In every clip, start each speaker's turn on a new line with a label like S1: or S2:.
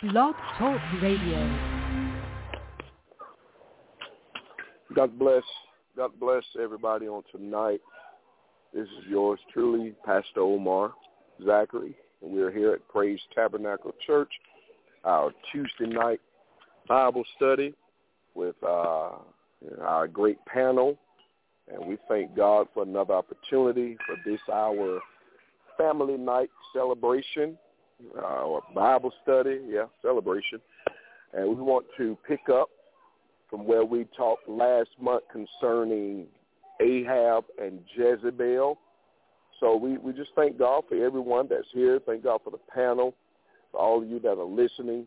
S1: Blog Talk Radio.
S2: God bless. God bless everybody on tonight. This is yours truly, Pastor Omar Zachary, and we're here at Praise Tabernacle Church, our Tuesday night Bible study with uh, our great panel, and we thank God for another opportunity for this our family night celebration, uh, Bible study, yeah, celebration, and we want to pick up from where we talked last month concerning Ahab and Jezebel. So we, we just thank God for everyone that's here. Thank God for the panel, for all of you that are listening.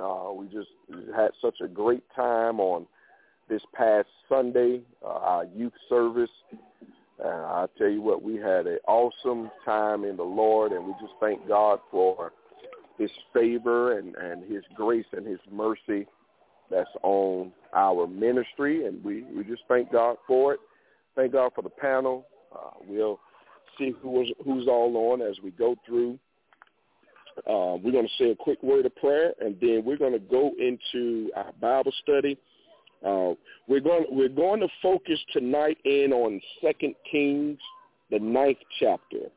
S2: Uh, we just had such a great time on this past Sunday, uh, our youth service. And I tell you what, we had an awesome time in the Lord, and we just thank God for his favor and, and his grace and his mercy that's on our ministry, and we, we just thank God for it. Thank God for the panel. Uh, we'll see who is, who's all on as we go through. Uh, we're going to say a quick word of prayer, and then we're going to go into our Bible study. Uh, we're going we're going to focus tonight in on Second Kings, the ninth chapter.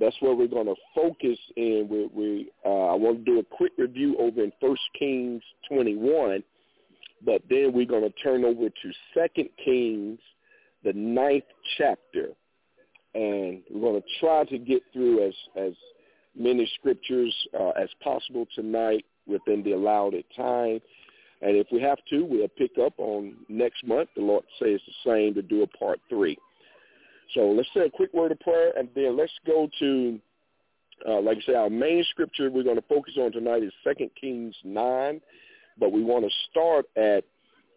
S2: That's where we're going to focus in. We, we uh, I want to do a quick review over in First Kings 21, but then we're going to turn over to Second Kings, the ninth chapter, and we're going to try to get through as as many scriptures uh, as possible tonight within the allowed time. And if we have to, we'll pick up on next month. The Lord says the same to do a part three. So let's say a quick word of prayer, and then let's go to, uh, like I say, our main scripture we're going to focus on tonight is Second Kings 9, but we want to start at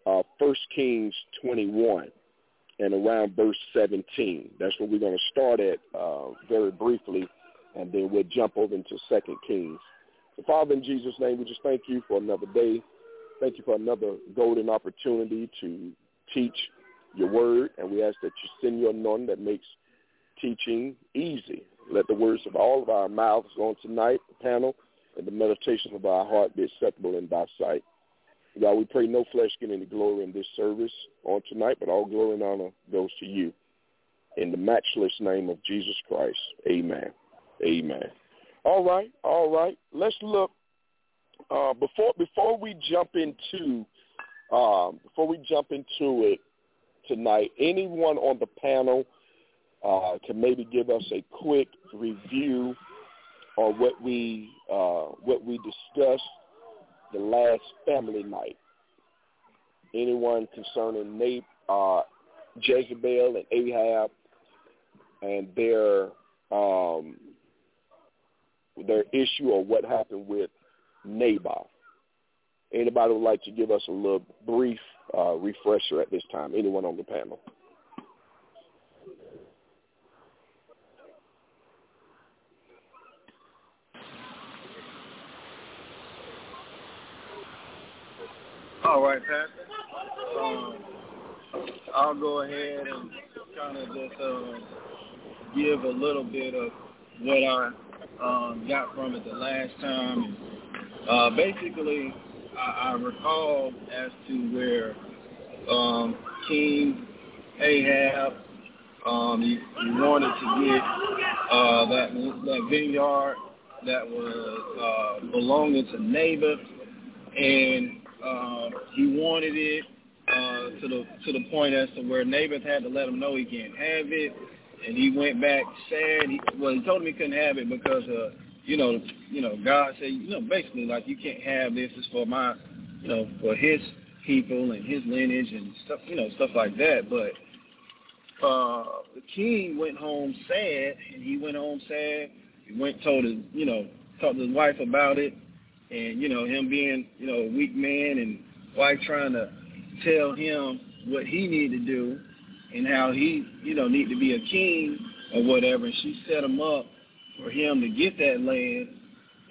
S2: uh, 1 Kings 21 and around verse 17. That's what we're going to start at uh, very briefly, and then we'll jump over into Second Kings. So, Father, in Jesus' name, we just thank you for another day. Thank you for another golden opportunity to teach your word, and we ask that you send your anointing that makes teaching easy. Let the words of all of our mouths on tonight, the panel, and the meditation of our heart be acceptable in thy sight. God, we pray no flesh get any glory in this service on tonight, but all glory and honor goes to you. In the matchless name of Jesus Christ, amen. Amen. All right, all right. Let's look uh, before before we jump into um, before we jump into it tonight. Anyone on the panel uh, can maybe give us a quick review on what we uh, what we discussed the last family night. Anyone concerning Nate, uh, Jezebel and Ahab and their um, their issue or what happened with Naboth. Anybody would like to give us a little brief uh, refresher at this time? Anyone on the panel?
S3: All right, Pastor. Um, I'll go ahead and kind of just uh, give a little bit of what I um, got from it the last time. Uh, basically, I, I recall as to where um, King Ahab um, he, he wanted to get uh, that that vineyard that was uh, belonging to Naboth, and uh, he wanted it uh, to the to the point as to where Naboth had to let him know he can't have it, and he went back sad. He, well, he told him he couldn't have it because uh, you know, you know, God said, you know, basically like you can't have this. It's for my, you know, for His people and His lineage and stuff, you know, stuff like that. But uh, the king went home sad, and he went home sad. He went told his, you know, talked to his wife about it, and you know, him being, you know, a weak man, and wife trying to tell him what he needed to do and how he, you know, need to be a king or whatever. And she set him up for him to get that land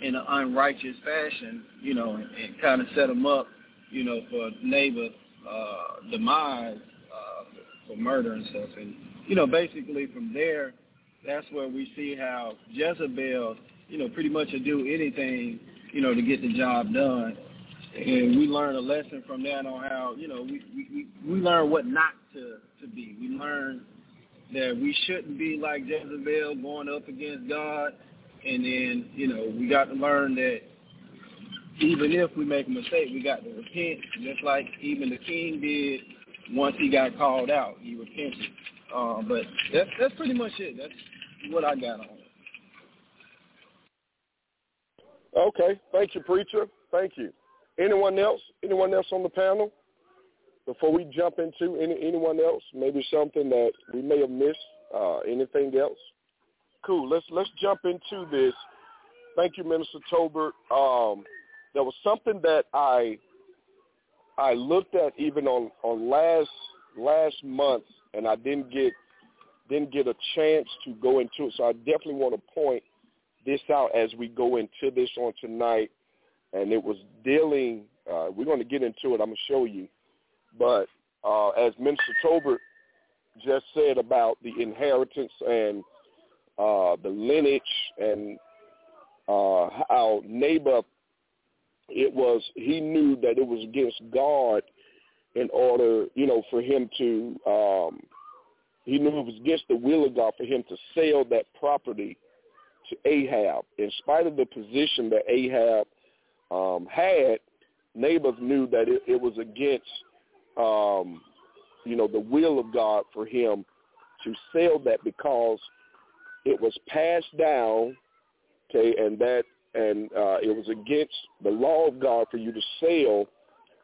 S3: in an unrighteous fashion, you know, and, and kind of set him up, you know, for Naboth's uh, demise uh, for murder and stuff. And, you know, basically from there, that's where we see how Jezebel, you know, pretty much will do anything you know, to get the job done. And we learn a lesson from that on how, you know, we we, we learn what not to, to be. We learn that we shouldn't be like Jezebel going up against God. And then, you know, we got to learn that even if we make a mistake, we got to repent, just like even the king did once he got called out. He repented. Uh, but that's that's pretty much it. That's what I got on it.
S2: Okay, thank you, preacher. Thank you. Anyone else? Anyone else on the panel? Before we jump into any anyone else, maybe something that we may have missed. Uh, anything else? Cool. Let's let's jump into this. Thank you, Minister Tolbert. Um, there was something that I I looked at even on on last last month, and I didn't get didn't get a chance to go into it. So I definitely want to point this out as we go into this on tonight. And it was dealing. Uh, we're going to get into it. I'm going to show you, but uh, as Minister Tolbert just said about the inheritance and uh, the lineage and uh, how Naboth it was he knew that it was against God in order, you know, for him to um he knew it was against the will of God for him to sell that property to Ahab. In spite of the position that Ahab um had, Naboth knew that it, it was against um you know the will of God for him to sell that because it was passed down okay and that and uh, it was against the law of God for you to sell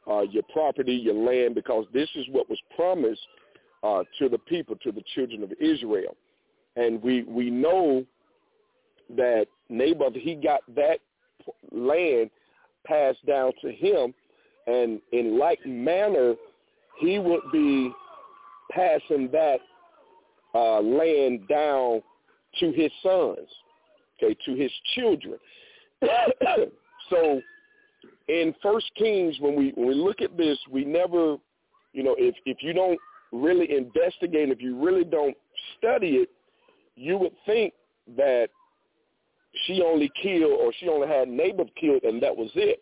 S2: uh, your property, your land, because this is what was promised uh, to the people, to the children of Israel. And we we know that Naboth he got that land passed down to him, and in like manner he would be passing that uh, land down to his sons, okay, to his children. so in First Kings, when we when we look at this, we never, you know, if if you don't really investigate, if you really don't study it, you would think that she only killed or she only had Naboth killed and that was it.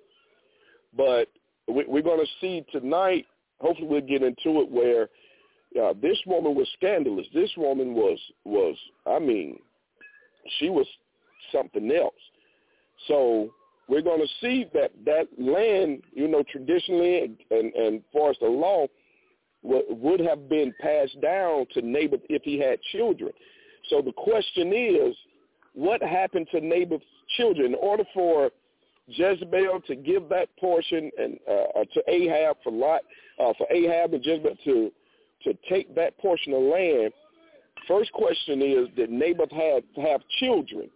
S2: But we, we're going to see tonight. Hopefully, we'll get into it where uh, this woman was scandalous. This woman was was I mean, she was something else. So we're going to see that that land, you know, traditionally and, and, and far as the law, would have been passed down to Naboth if he had children. So the question is, what happened to Naboth's children? In order for Jezebel to give that portion and uh, uh, to Ahab for Lot, uh, for Ahab and Jezebel to to take that portion of land. First question is, did Naboth have have children?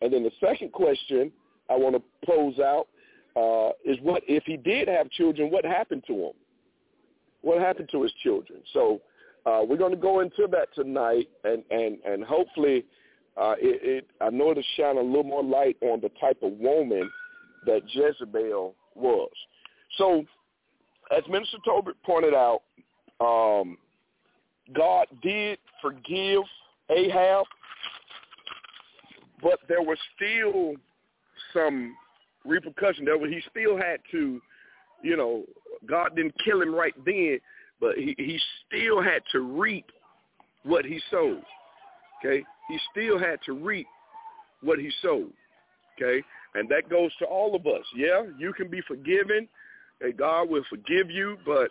S2: And then the second question I want to pose out uh, is what if he did have children, what happened to him? What happened to his children? So uh, we're going to go into that tonight, and and and hopefully, uh, it, it I know it'll shine a little more light on the type of woman that Jezebel was. So, as Minister Tolbert pointed out, um, God did forgive Ahab, but there was still some repercussion there, but he still had to, you know, God didn't kill him right then, but he, he still had to reap what he sowed. Okay? He still had to reap what he sowed. Okay? And that goes to all of us. Yeah, you can be forgiven and God will forgive you, but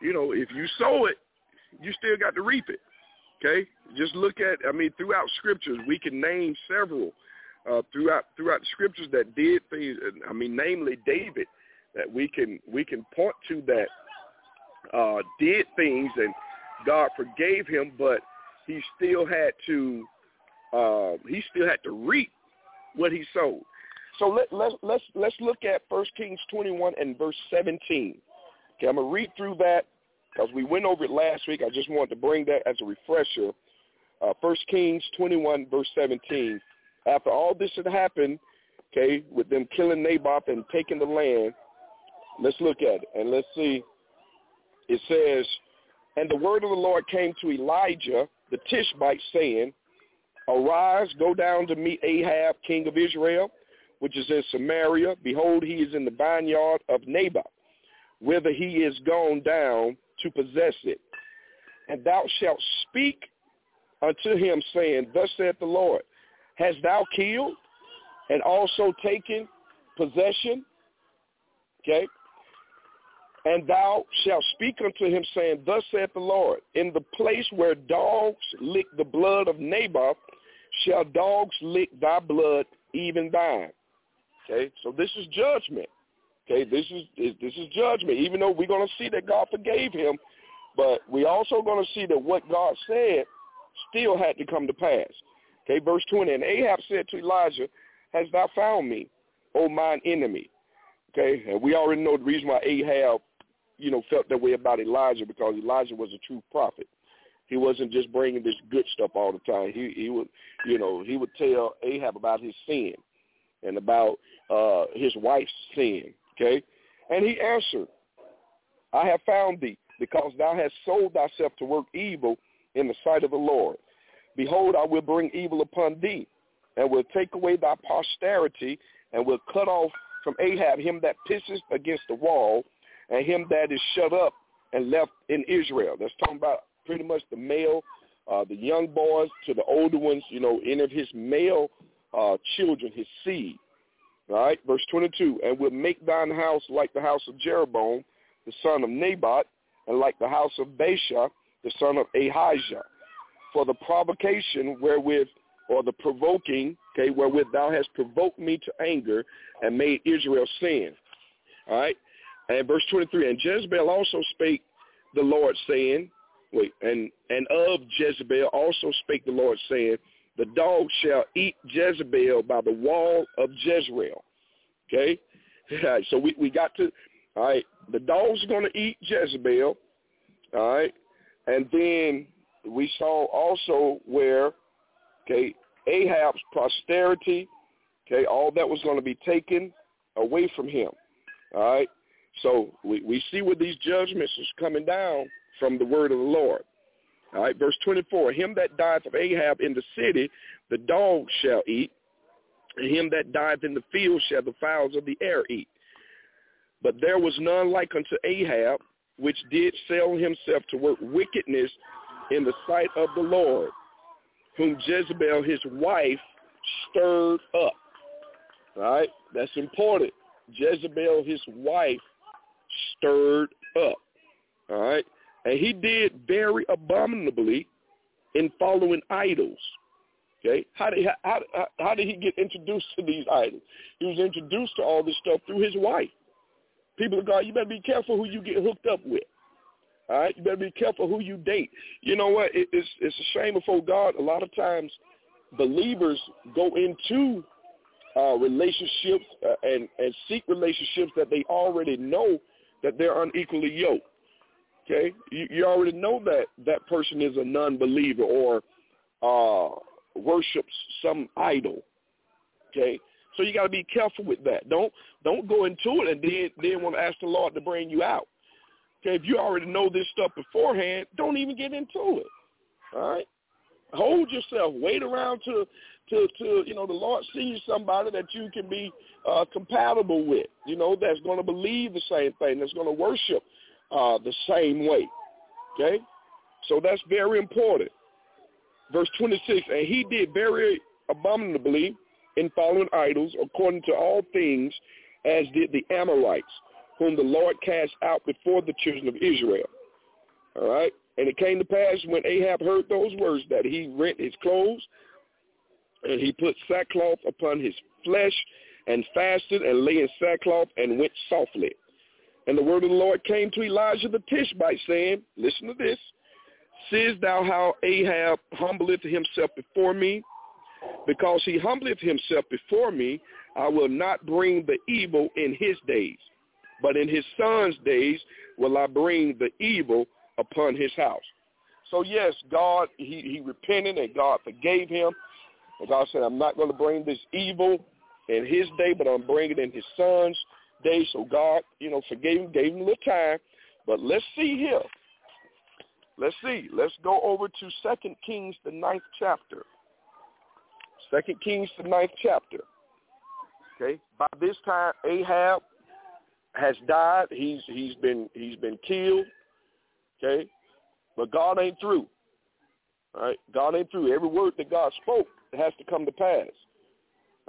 S2: you know, if you sow it, you still got to reap it. Okay? Just look at I mean throughout scriptures we can name several uh, throughout throughout the scriptures that did things. I mean, namely David, that we can we can point to that uh, did things and God forgave him, but he still had to uh, he still had to reap what he sowed. So let, let, let's let's look at First Kings 21 and verse 17. Okay, I'm gonna read through that because we went over it last week. I just wanted to bring that as a refresher. Uh, First Kings 21 verse 17 after all this had happened, okay, with them killing Naboth and taking the land, let's look at it and let's see. It says, and the word of the Lord came to Elijah the Tishbite, saying, Arise, go down to meet Ahab, king of Israel, which is in Samaria. Behold, he is in the vineyard of Naboth, whither he is gone down to possess it. And thou shalt speak unto him, saying, Thus saith the Lord, Hast thou killed and also taken possession? Okay. And thou shalt speak unto him, saying, Thus saith the Lord, In the place where dogs lick the blood of Naboth, shall dogs lick thy blood, even thine. Okay, so this is judgment. Okay, this is this is judgment. Even though we're going to see that God forgave him, but we also going to see that what God said still had to come to pass. Okay, verse 20, and Ahab said to Elijah, Hast thou found me, O mine enemy? Okay, and we already know the reason why Ahab, you know, felt that way about Elijah because Elijah was a true prophet. He wasn't just bringing this good stuff all the time. He he would, you know, he would tell Ahab about his sin and about uh his wife's sin. Okay, and he answered, "I have found thee, because thou hast sold thyself to work evil in the sight of the Lord. Behold, I will bring evil upon thee, and will take away thy posterity, and will cut off from Ahab him that pisses against the wall, and him that is shut up and left in Israel." That's talking about pretty much the male, uh, the young boys to the older ones, you know, any of his male uh, children, his seed. All right, verse 22, and will make thine house like the house of Jeroboam, the son of Nebat, and like the house of Baasha, the son of Ahijah, for the provocation wherewith, or the provoking, okay, wherewith thou hast provoked me to anger and made Israel sin. All right, and verse 23, and Jezebel also spake the Lord, saying, Wait, and and of Jezebel also spake the Lord, saying, The dog shall eat Jezebel by the wall of Jezreel. Okay? Right, so we, we got to all right, the dog's gonna eat Jezebel. All right. And then we saw also where, okay, Ahab's posterity, okay, all that was going to be taken away from him. All right. So we, we see where these judgments is coming down from the word of the Lord. All right, verse 24, him that dieth of Ahab in the city, the dogs shall eat, and him that dieth in the field shall the fowls of the air eat. But there was none like unto Ahab, which did sell himself to work wickedness in the sight of the Lord, whom Jezebel his wife stirred up. All right, that's important. Jezebel his wife stirred up. All right, and he did very abominably in following idols. Okay, how did how, how, how did he get introduced to these idols? He was introduced to all this stuff through his wife. People of God, you better be careful who you get hooked up with. All right, you better be careful who you date. You know what? It, it's it's a shame before God. A lot of times, believers go into uh, relationships uh, and and seek relationships that they already know that they're unequally yoked. Okay, you, you already know that that person is a non-believer or uh, worships some idol. Okay, so you got to be careful with that. Don't don't go into it and then then want to ask the Lord to bring you out. Okay, if you already know this stuff beforehand, don't even get into it. All right, hold yourself. Wait around to to to you know the Lord see you somebody that you can be uh, compatible with. You know that's going to believe the same thing. That's going to worship uh, the same way. Okay, so that's very important. Verse 26, and he did very abominably in following idols according to all things as did the Amorites, whom the Lord cast out before the children of Israel. All right? And it came to pass when Ahab heard those words that he rent his clothes and he put sackcloth upon his flesh and fasted and lay in sackcloth and went softly. And the word of the Lord came to Elijah the Tishbite, saying, Listen to this. Seest thou how Ahab humbleth himself before me? Because he humbleth himself before me, I will not bring the evil in his days, but in his son's days will I bring the evil upon his house. So yes, God, he, he repented and God forgave him. And God said, I'm not going to bring this evil in his day, but I'm bringing it in his son's day. So God, you know, forgave him, gave him a little time. But let's see here. Let's see. Let's go over to Second Kings, the ninth chapter. Second Kings, the ninth chapter. Okay, by this time Ahab has died. He's he's been he's been killed. Okay, but God ain't through. All right, God ain't through. Every word that God spoke has to come to pass.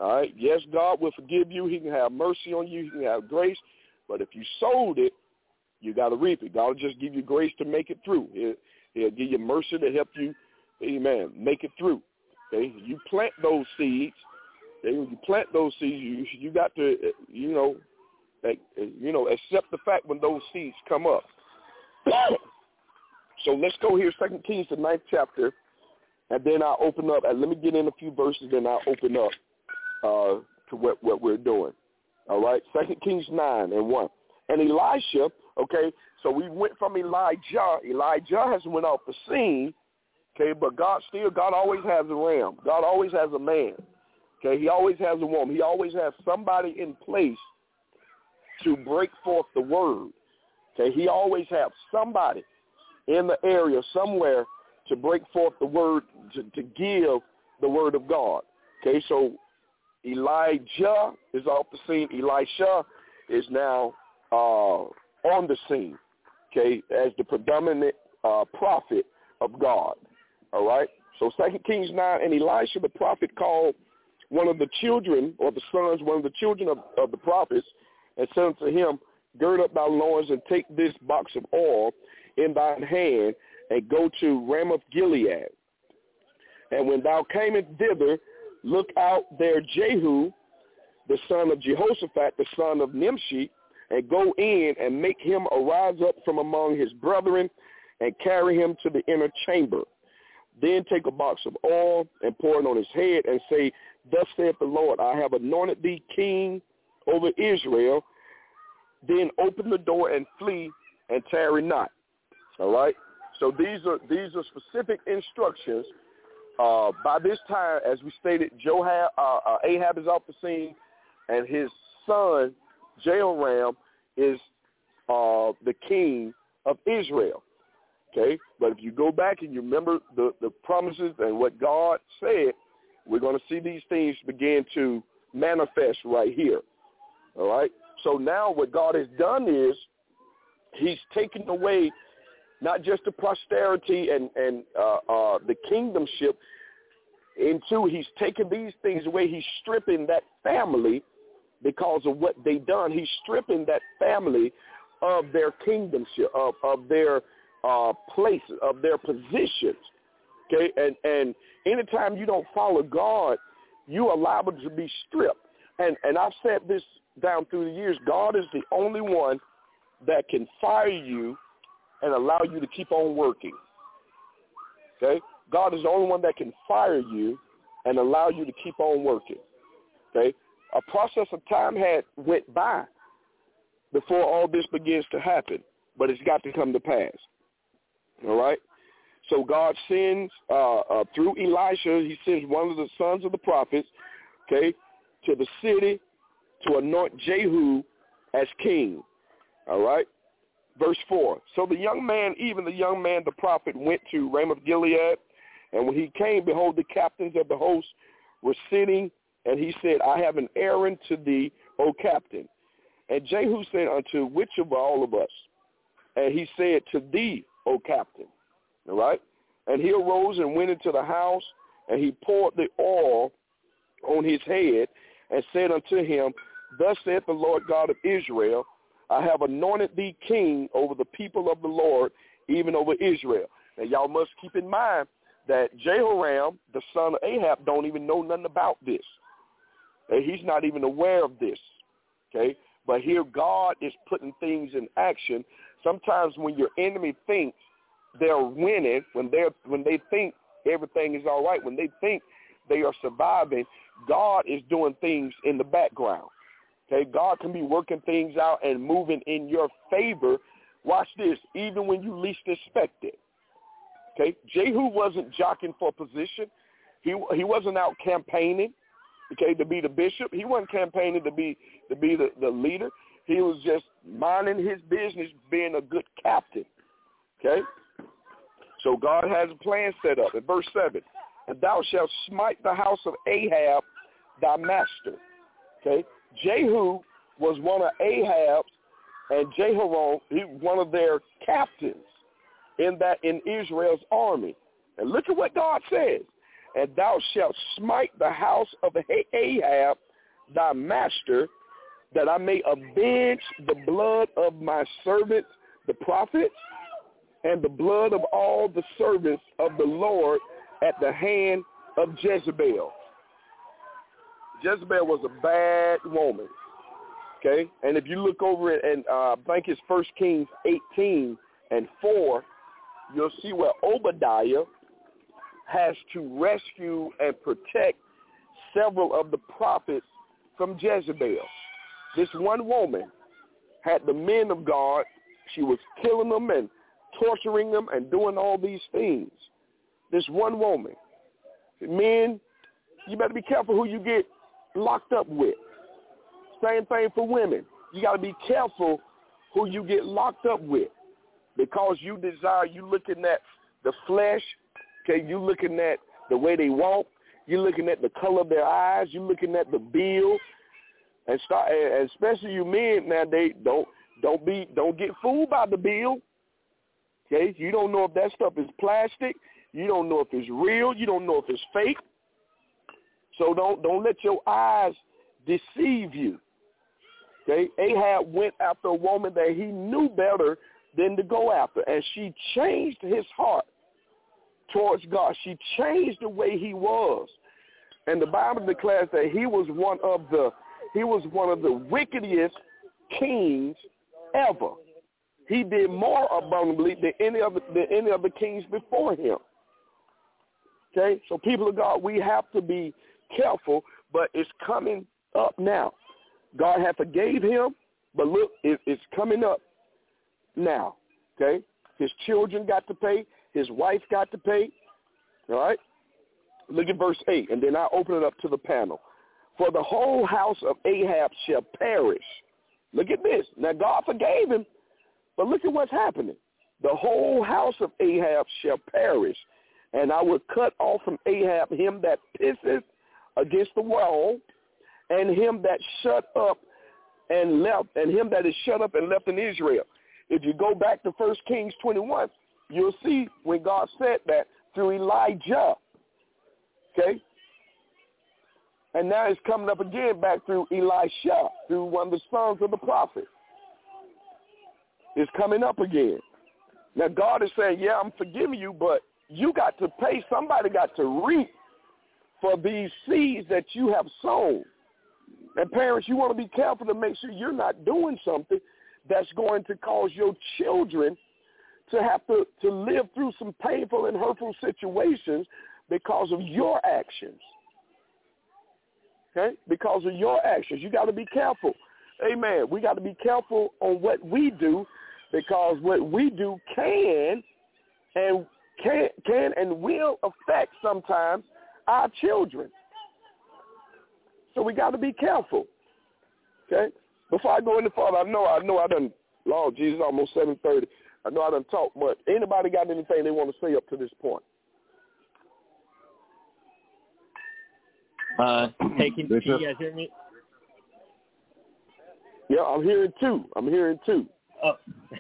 S2: All right, yes, God will forgive you. He can have mercy on you. He can have grace. But if you sold it, you got to reap it. God will just give you grace to make it through. He'll, he'll give you mercy to help you, amen, make it through. Okay, you plant those seeds. Okay? When you plant those seeds, you you got to, you know, you know, accept the fact when those seeds come up. so let's go here, Second Kings, the ninth chapter, and then I'll open up. And let me get in a few verses, then I'll open up uh, to what what we're doing. All right, Second Kings nine and one, and Elisha. Okay, so we went from Elijah. Elijah has went off the scene. Okay, but God still, God always has a ram. God always has a man. Okay, He always has a woman. He always has somebody in place to break forth the word. Okay, he always has somebody in the area somewhere to break forth the word, to, to give the word of God. Okay, so Elijah is off the scene. Elisha is now uh, on the scene, okay, as the predominant uh, prophet of God. All right. So Second Kings nine and Elisha the prophet called one of the children or the sons, one of the children of, of the prophets, and said unto him, Gird up thy loins and take this box of oil in thine hand and go to Ramoth Gilead. And when thou camest thither, look out there Jehu, the son of Jehoshaphat, the son of Nimshi, and go in and make him arise up from among his brethren and carry him to the inner chamber. Then take a box of oil and pour it on his head and say, Thus saith the Lord, I have anointed thee king over Israel. Then open the door and flee and tarry not. All right. So these are these are specific instructions. Uh, by this time, as we stated, Johab, uh, uh, Ahab is off the scene, and his son Jehoram is uh, the king of Israel. Okay, but if you go back and you remember the, the promises and what God said, we're going to see these things begin to manifest right here. All right. So now what God has done is he's taken away not just the prosperity and, and uh, uh, the kingdomship And into he's taking these things away. He's stripping that family because of what they done. He's stripping that family of their kingdomship, of, of their uh, places, of their positions. Okay, and and anytime you don't follow God, you are liable to be stripped. And and I've said this down through the years. God is the only one that can fire you and allow you to keep on working. Okay, God is the only one that can fire you and allow you to keep on working. Okay, a process of time had went by before all this begins to happen, but it's got to come to pass. All right. So God sends uh, uh, through Elisha, he sends one of the sons of the prophets, okay, to the city to anoint Jehu as king. All right. Verse 4. So the young man, even the young man, the prophet, went to Ramoth Gilead. And when he came, behold, the captains of the host were sitting. And he said, I have an errand to thee, O captain. And Jehu said unto which of all of us? And he said, to thee, O captain. All right? And he arose and went into the house, and he poured the oil on his head and said unto him, Thus saith the Lord God of Israel, I have anointed thee king over the people of the Lord, even over Israel. Now y'all must keep in mind that Jehoram, the son of Ahab, don't even know nothing about this. He's not even aware of this. Okay? But here God is putting things in action. Sometimes when your enemy thinks they're winning, when they're when they think everything is all right, when they think they are surviving, God is doing things in the background. Okay, God can be working things out and moving in your favor. Watch this, even when you least expect it. Okay, Jehu wasn't jockeying for position. He he wasn't out campaigning. Okay, to be the bishop. He wasn't campaigning to be to be the, the leader. He was just minding his business, being a good captain. Okay, so God has a plan set up. In verse seven, and thou shalt smite the house of Ahab, thy master. Okay, Jehu was one of Ahab's and Jehoram, he one of their captains in that in Israel's army. And look at what God says. And thou shalt smite the house of Ahab, thy master, that I may avenge the blood of my servants, the prophets, and the blood of all the servants of the Lord at the hand of Jezebel. Jezebel was a bad woman. Okay? And if you look over it, and uh, I think it's First Kings 18 and 4, you'll see where Obadiah has to rescue and protect several of the prophets from Jezebel. This one woman had the men of God. She was killing them and torturing them and doing all these things. This one woman. Men, you better be careful who you get locked up with. Same thing for women. You got to be careful who you get locked up with because you desire, you looking at the flesh, okay, you looking at the way they walk, you looking at the color of their eyes, you looking at the bill, and start, especially you men now, they don't don't be don't get fooled by the bill. Okay, you don't know if that stuff is plastic, you don't know if it's real, you don't know if it's fake. So don't don't let your eyes deceive you. Okay, Ahab went after a woman that he knew better than to go after, and she changed his heart towards God. She changed the way he was, and the Bible declares that he was one of the he was one of the wickedest kings ever. He did more abundantly than any other than any of the kings before him. Okay, so people of God, we have to be careful, but it's coming up now. God had forgave him, but look, it, it's coming up now. Okay, his children got to pay, his wife got to pay. All right, look at verse eight, and then I open it up to the panel. For the whole house of Ahab shall perish. Look at this. Now God forgave him, but look at what's happening. The whole house of Ahab shall perish, and I will cut off from Ahab him that pisseth against the wall, and him that shut up and left, and him that is shut up and left in Israel. If you go back to First Kings 21, you'll see when God said that through Elijah. Okay? And now it's coming up again back through Elisha, through one of the sons of the prophet. It's coming up again. Now God is saying, yeah, I'm forgiving you, but you got to pay. Somebody got to reap for these seeds that you have sown. And parents, you want to be careful to make sure you're not doing something that's going to cause your children to have to, to live through some painful and hurtful situations because of your actions. Okay? Because of your actions. You got to be careful. Amen. We got to be careful on what we do because what we do can and can can and will affect sometimes our children. So we got to be careful. Okay. Before I go any further, I know I know I done. Lord Jesus, almost seven thirty. I know I done talked much. Anybody got anything they want to say up to this point?
S4: Uh, hey, can, can you guys hear me?
S2: Yeah, I'm hearing two. I'm hearing two.
S4: Oh.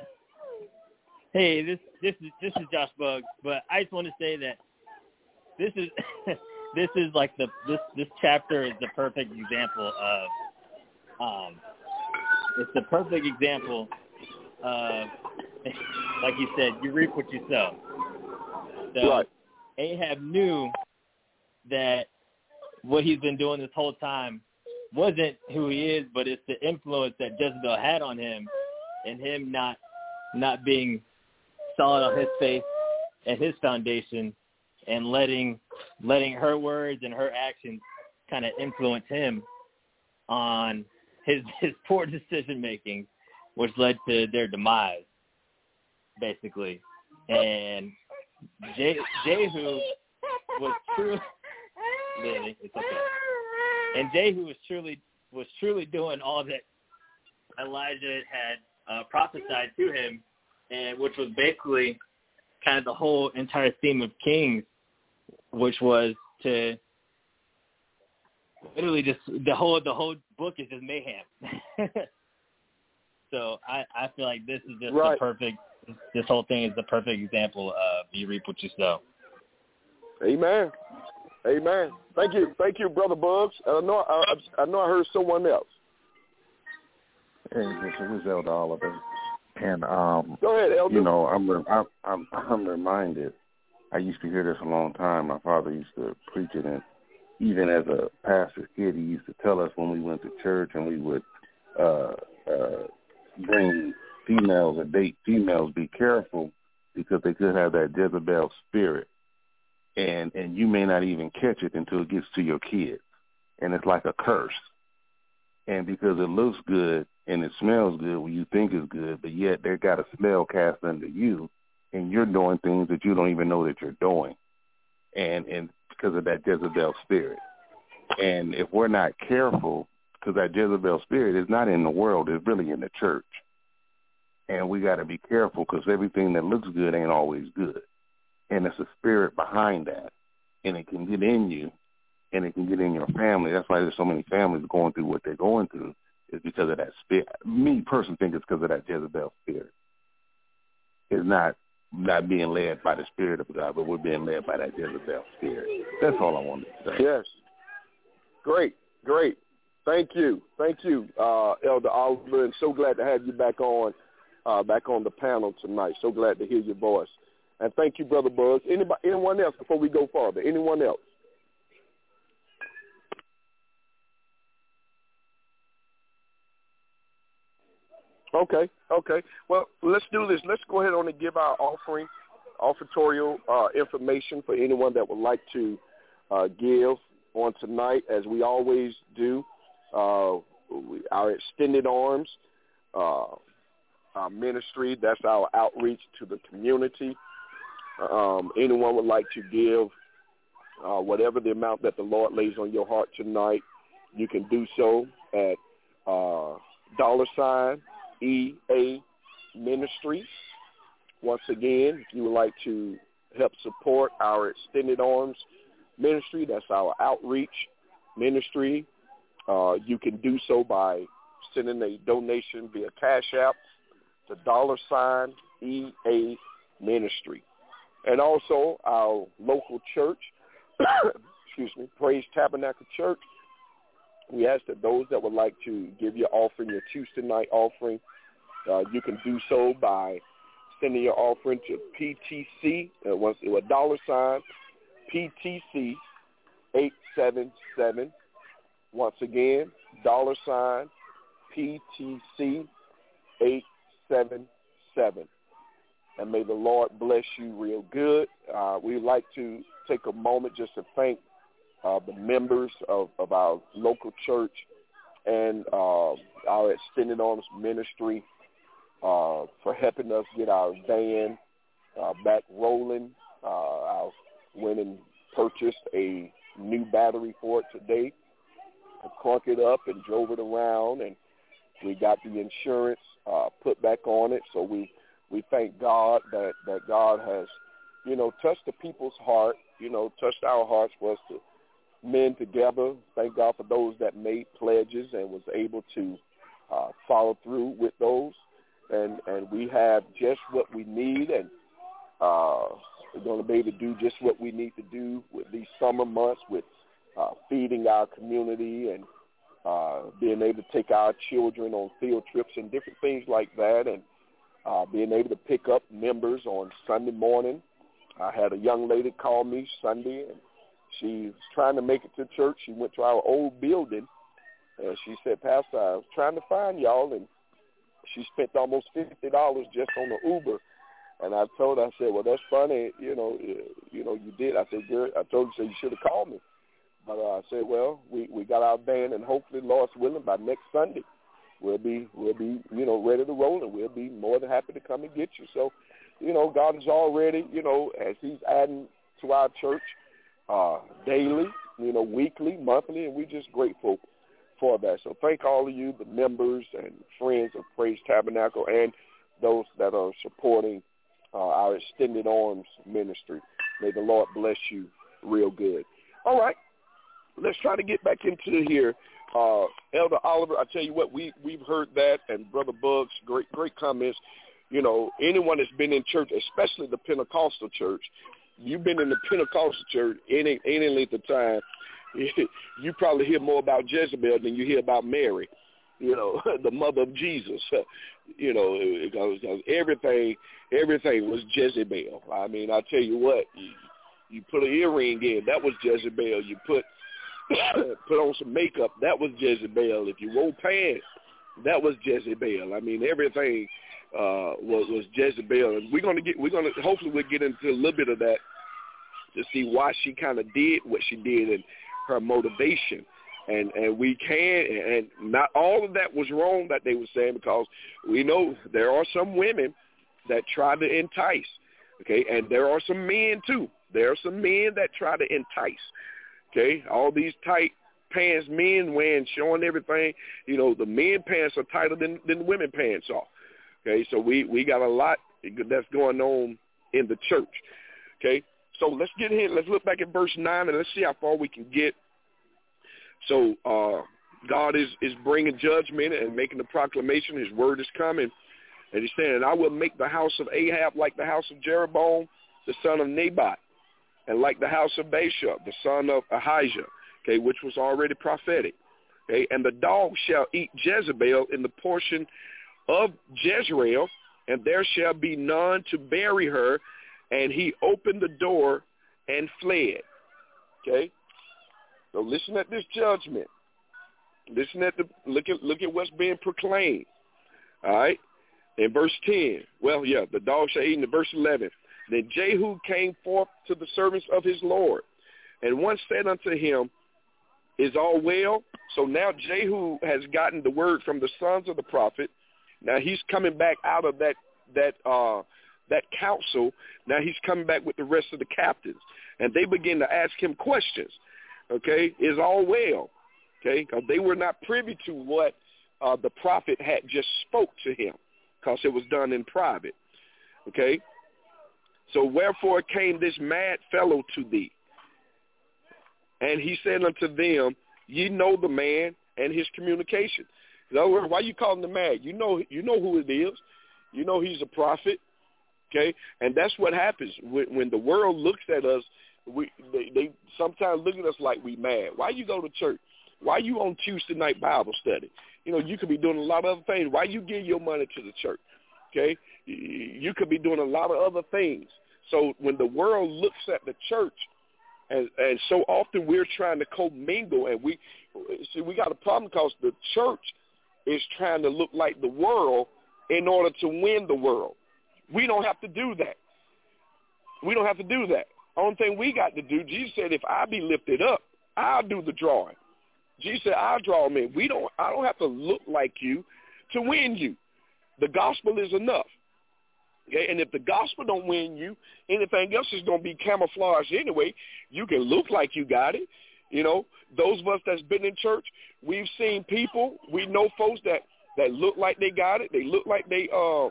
S4: Hey, this this is this is Josh Buggs, but I just want to say that this is this is like the this this chapter is the perfect example of um it's the perfect example of like you said, you reap what you sow. So
S2: right.
S4: Ahab knew that what he's been doing this whole time wasn't who he is, but it's the influence that Jezebel had on him and him not not being solid on his faith and his foundation and letting letting her words and her actions kind of influence him on his his poor decision making, which led to their demise, basically. And Je- Jehu was true. Really, it's okay. And Jehu was truly was truly doing all that Elijah had uh, prophesied to him, and which was basically kind of the whole entire theme of Kings which was to literally just the whole the whole book is just mayhem. so I I feel like this is just
S2: right.
S4: the perfect. This whole thing is the perfect example of you reap what you sow.
S2: Amen. Amen. Thank you, thank you, brother Bugs. I know I, I know I heard someone else.
S5: Hey, this is Elder Oliver, and um,
S2: go ahead, Elder.
S5: You know, I'm I'm I'm I'm reminded. I used to hear this a long time. My father used to preach it, and even as a pastor kid, he used to tell us when we went to church and we would uh, uh, bring females or date females, be careful because they could have that Jezebel spirit and and you may not even catch it until it gets to your kids, and it's like a curse. And because it looks good and it smells good when you think it's good, but yet they got a smell cast under you, and you're doing things that you don't even know that you're doing, and and because of that Jezebel spirit. And if we're not careful, because that Jezebel spirit is not in the world, it's really in the church. And we got to be careful because everything that looks good ain't always good and it's a spirit behind that, and it can get in you, and it can get in your family. That's why there's so many families going through what they're going through, is because of that spirit. Me personally think it's because of that Jezebel spirit. It's not not being led by the spirit of God, but we're being led by that Jezebel spirit. That's all I wanted to say.
S2: Yes. Great, great. Thank you, thank you, uh, Elder Oliver, and so glad to have you back on, uh, back on the panel tonight. So glad to hear your voice. And thank you, Brother Buzz. Anybody, anyone else before we go farther? Anyone else? Okay, okay. Well, let's do this. Let's go ahead on and give our offering, offertorial uh, information for anyone that would like to uh, give on tonight, as we always do. Uh, we, our extended arms uh, our ministry. That's our outreach to the community um, anyone would like to give uh, whatever the amount that the Lord lays on your heart tonight, you can do so at uh, dollar sign EA Ministries. Once again, if you would like to help support our Extended Arms ministry, that's our outreach ministry, uh, you can do so by sending a donation via Cash App to dollar sign EA Ministry and also our local church, excuse me, Praise Tabernacle Church. We ask that those that would like to give your offering, your Tuesday night offering, uh, you can do so by sending your offering to PTC, uh, once a dollar sign, PTC 877. Once again, dollar sign, PTC 877 and may the Lord bless you real good. Uh, we'd like to take a moment just to thank uh, the members of, of our local church and uh, our extended arms ministry uh, for helping us get our van uh, back rolling. Uh, I went and purchased a new battery for it today. I clunked it up and drove it around, and we got the insurance uh, put back on it. So we we thank God that that God has, you know, touched the people's heart, you know, touched our hearts for us to mend together. Thank God for those that made pledges and was able to uh, follow through with those. And and we have just what we need, and uh, we're going to be able to do just what we need to do with these summer months, with uh, feeding our community and uh, being able to take our children on field trips and different things like that, and uh, being able to pick up members on Sunday morning. I had a young lady call me Sunday, and she was trying to make it to church. She went to our old building, and she said, Pastor, I was trying to find y'all, and she spent almost fifty dollars just on the Uber. And I told her, I said, well, that's funny, you know, you know, you did. I said, good. I told her, so you should have called me. But uh, I said, well, we we got our van, and hopefully, Lord's willing, by next Sunday, we'll be we'll be you know ready to roll and we'll be more than happy to come and get you. So, you know, God is already you know as He's adding to our church uh, daily, you know, weekly, monthly, and we're just grateful for that. So thank all of you, the members and friends of Praise Tabernacle, and those that are supporting uh, our extended arms ministry. May the Lord bless you real good. All right, let's try to get back into here uh, Elder Oliver, I tell you what, we we've heard that, and Brother Bugs, great great comments. You know, anyone that's been in church, especially the Pentecostal church, you've been in the Pentecostal church any any length of time, you probably hear more about Jezebel than you hear about Mary. You know, the mother of Jesus. You know, because, everything everything was Jezebel. I mean, I tell you what, you, you put an earring in, that was Jezebel. You put put on some makeup, that was Jezebel. If you wore pants, that was Jezebel. I mean, everything uh, was was Jezebel, and we're gonna get we're gonna hopefully we'll get into a little bit of that to see why she kind of did what she did and her motivation. And and we can and not all of that was wrong that they were saying because we know there are some women that try to entice, okay, and there are some men too. There are some men that try to entice. Okay, all these tight pants men wearing, showing everything. You know, the men pants are tighter than than women pants are. Okay, so we we got a lot that's going on in the church. Okay, so let's get in. Let's look back at verse nine and let's see how far we can get. So uh, God is is bringing judgment and making the proclamation. His word is coming, and He's saying, and "I will make the house of Ahab like the house of Jeroboam, the son of Nebat." and like the house of Baasha, the son of Ahijah, okay, which was already prophetic. Okay, and the dog shall eat Jezebel in the portion of Jezreel, and there shall be none to bury her. And he opened the door and fled. Okay, so listen at this judgment. Listen at the look at look at what's being proclaimed. All right, in verse ten. Well, yeah, the dog shall eat in the verse eleven. Then Jehu came forth to the servants of his Lord, and one said unto him, Is all well? So now Jehu has gotten the word from the sons of the prophet. Now he's coming back out of that that uh, that council. Now he's coming back with the rest of the captains, and they begin to ask him questions. Okay, is all well? Okay, because they were not privy to what uh, the prophet had just spoke to him, because it was done in private. Okay, so wherefore came this mad fellow to thee? And he said unto them, Ye know the man and his communication. In other words, why you call him the mad? You know, you know who it is. You know he's a prophet. Okay, and that's what happens when, when the world looks at us. We they, they sometimes look at us like we mad. Why you go to church? Why you on Tuesday night Bible study? You know, you could be doing a lot of other things. Why you give your money to the church? Okay, you could be doing a lot of other things. So when the world looks at the church, and, and so often we're trying to commingle, and we see we got a problem because the church is trying to look like the world in order to win the world. We don't have to do that. We don't have to do that. Only thing we got to do, Jesus said, if I be lifted up, I'll do the drawing. Jesus said, I'll draw men. We don't. I don't have to look like you to win you. The gospel is enough. Okay? And if the gospel don't win you, anything else is to be camouflaged anyway. You can look like you got it. You know, those of us that's been in church, we've seen people, we know folks that that look like they got it. They look like they uh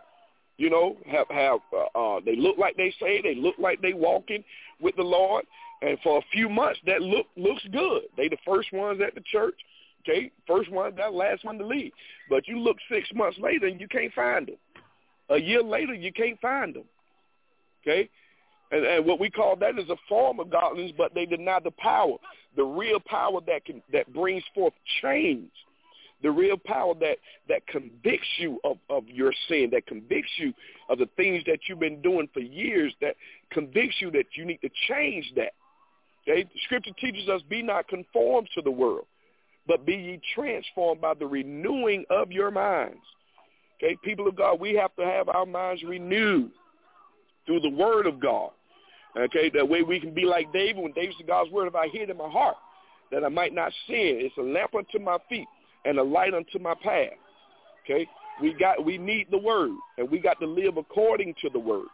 S2: you know, have have uh, uh they look like they say, they look like they walking with the Lord. And for a few months that look looks good. They the first ones at the church. Okay, first one, that last one to leave. But you look six months later and you can't find them. A year later, you can't find them. Okay? And, and what we call that is a form of godliness, but they deny the power, the real power that can that brings forth change, the real power that that convicts you of, of your sin, that convicts you of the things that you've been doing for years, that convicts you that you need to change that. Okay? Scripture teaches us, be not conformed to the world, but be ye transformed by the renewing of your minds. Okay, people of God, we have to have our minds renewed through the word of God. Okay, that way we can be like David when David said, God's word have I hid in my heart that I might not sin. It's a lamp unto my feet and a light unto my path. Okay, we got we need the word and we got to live according to the word.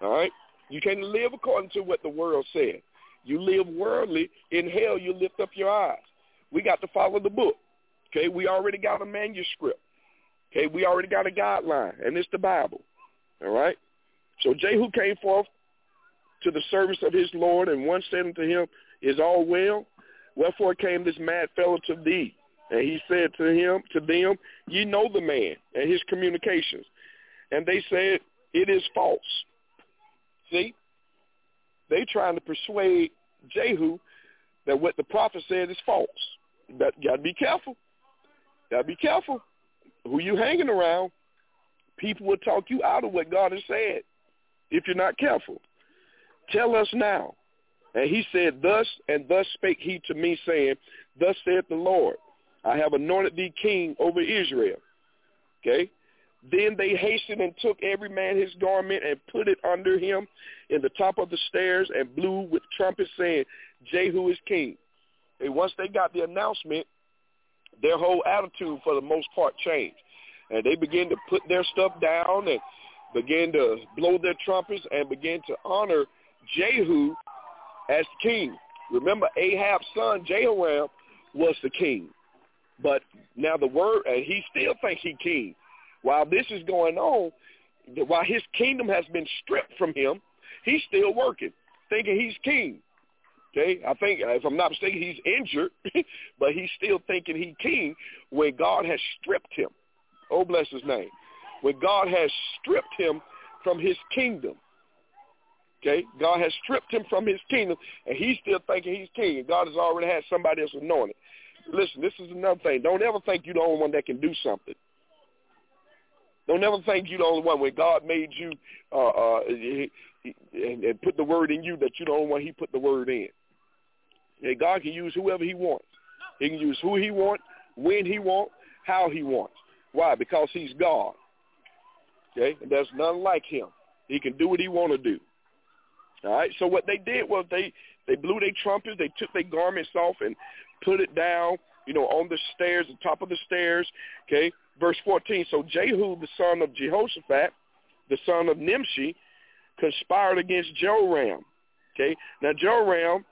S2: All right, you can't live according to what the world said. You live worldly in hell. You lift up your eyes. We got to follow the book. Okay, we already got a manuscript. Okay, we already got a guideline, and it's the Bible. All right? So Jehu came forth to the service of his Lord, and one said unto him, Is all well? Wherefore came this mad fellow to thee? And he said to him, to them, ye know the man and his communications. And they said, it is false. See? They trying to persuade Jehu that what the prophet said is false. That got to be careful. Got to be careful. Who you hanging around? People will talk you out of what God has said if you're not careful. Tell us now. And he said, Thus and thus spake he to me, saying, Thus saith the Lord, I have anointed thee king over Israel. Okay? Then they hastened and took every man his garment and put it under him in the top of the stairs and blew with trumpets saying, Jehu is king. And once they got the announcement, their whole attitude for the most part changed. And they began to put their stuff down and began to blow their trumpets and begin to honor Jehu as king. Remember, Ahab's son, Jehoram, was the king. But now the word, and he still thinks he king. While this is going on, while his kingdom has been stripped from him, he's still working, thinking he's king. Okay, I think if I'm not mistaken, he's injured, but he's still thinking he's king when God has stripped him. Oh, bless his name. When God has stripped him from his kingdom. Okay, God has stripped him from his kingdom, and he's still thinking he's king, and God has already had somebody else anointed. Listen, this is another thing. Don't ever think you're the only one that can do something. Don't ever think you're the only one. When God made you uh, uh, and, and put the word in you, that you're the only one He put the word in. And God can use whoever He wants. He can use who He wants, when He wants, how He wants. Why? Because He's God. Okay, and there's none like Him. He can do what He want to do. All right. So what they did was they they blew their trumpets. They took their garments off and put it down. You know, on the stairs, the top of the stairs. Okay. Verse 14. So Jehu, the son of Jehoshaphat, the son of Nimshi, conspired against Joram. Okay. Now Joram,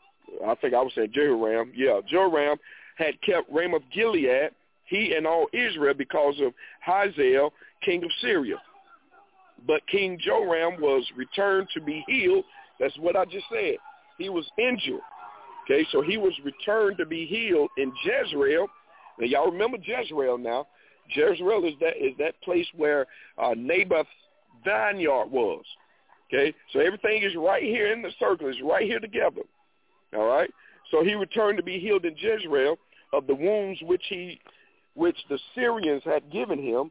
S2: I think I was saying Jehoram. Yeah, Joram had kept Ramoth Gilead, he and all Israel, because of Hazael, king of Syria. But King Joram was returned to be healed that's what I just said. He was injured. Okay, so he was returned to be healed in Jezreel. Now y'all remember Jezreel now. Jezreel is that is that place where uh, Naboth's vineyard was. Okay, so everything is right here in the circle. It's right here together. All right. So he returned to be healed in Jezreel of the wounds which he, which the Syrians had given him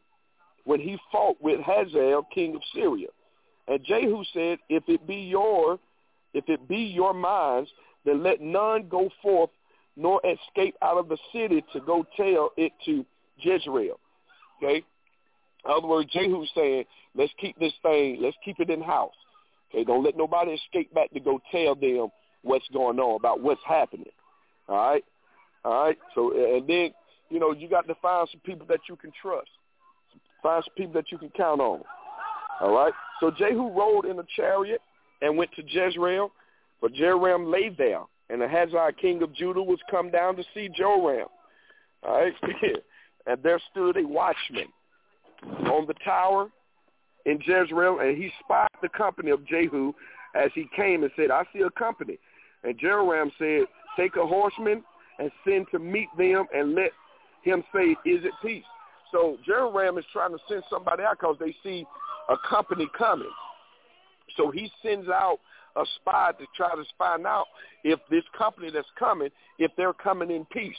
S2: when he fought with Hazael, king of Syria. And Jehu said, if it be your, if it be your minds, then let none go forth nor escape out of the city to go tell it to Jezreel. Okay? In other words, Jehu's saying, let's keep this thing, let's keep it in house. Okay, don't let nobody escape back to go tell them what's going on, about what's happening. All right? All right? So, and then, you know, you got to find some people that you can trust. Find some people that you can count on. All right? So Jehu rode in a chariot and went to Jezreel, but Joram lay there, and Ahaziah king of Judah was come down to see Joram. All right? and there stood a watchman on the tower in Jezreel, and he spied the company of Jehu as he came and said, I see a company. And Joram said, take a horseman and send to meet them and let him say, is it peace? So Joram is trying to send somebody out because they see a company coming. So he sends out a spy to try to find out if this company that's coming, if they're coming in peace.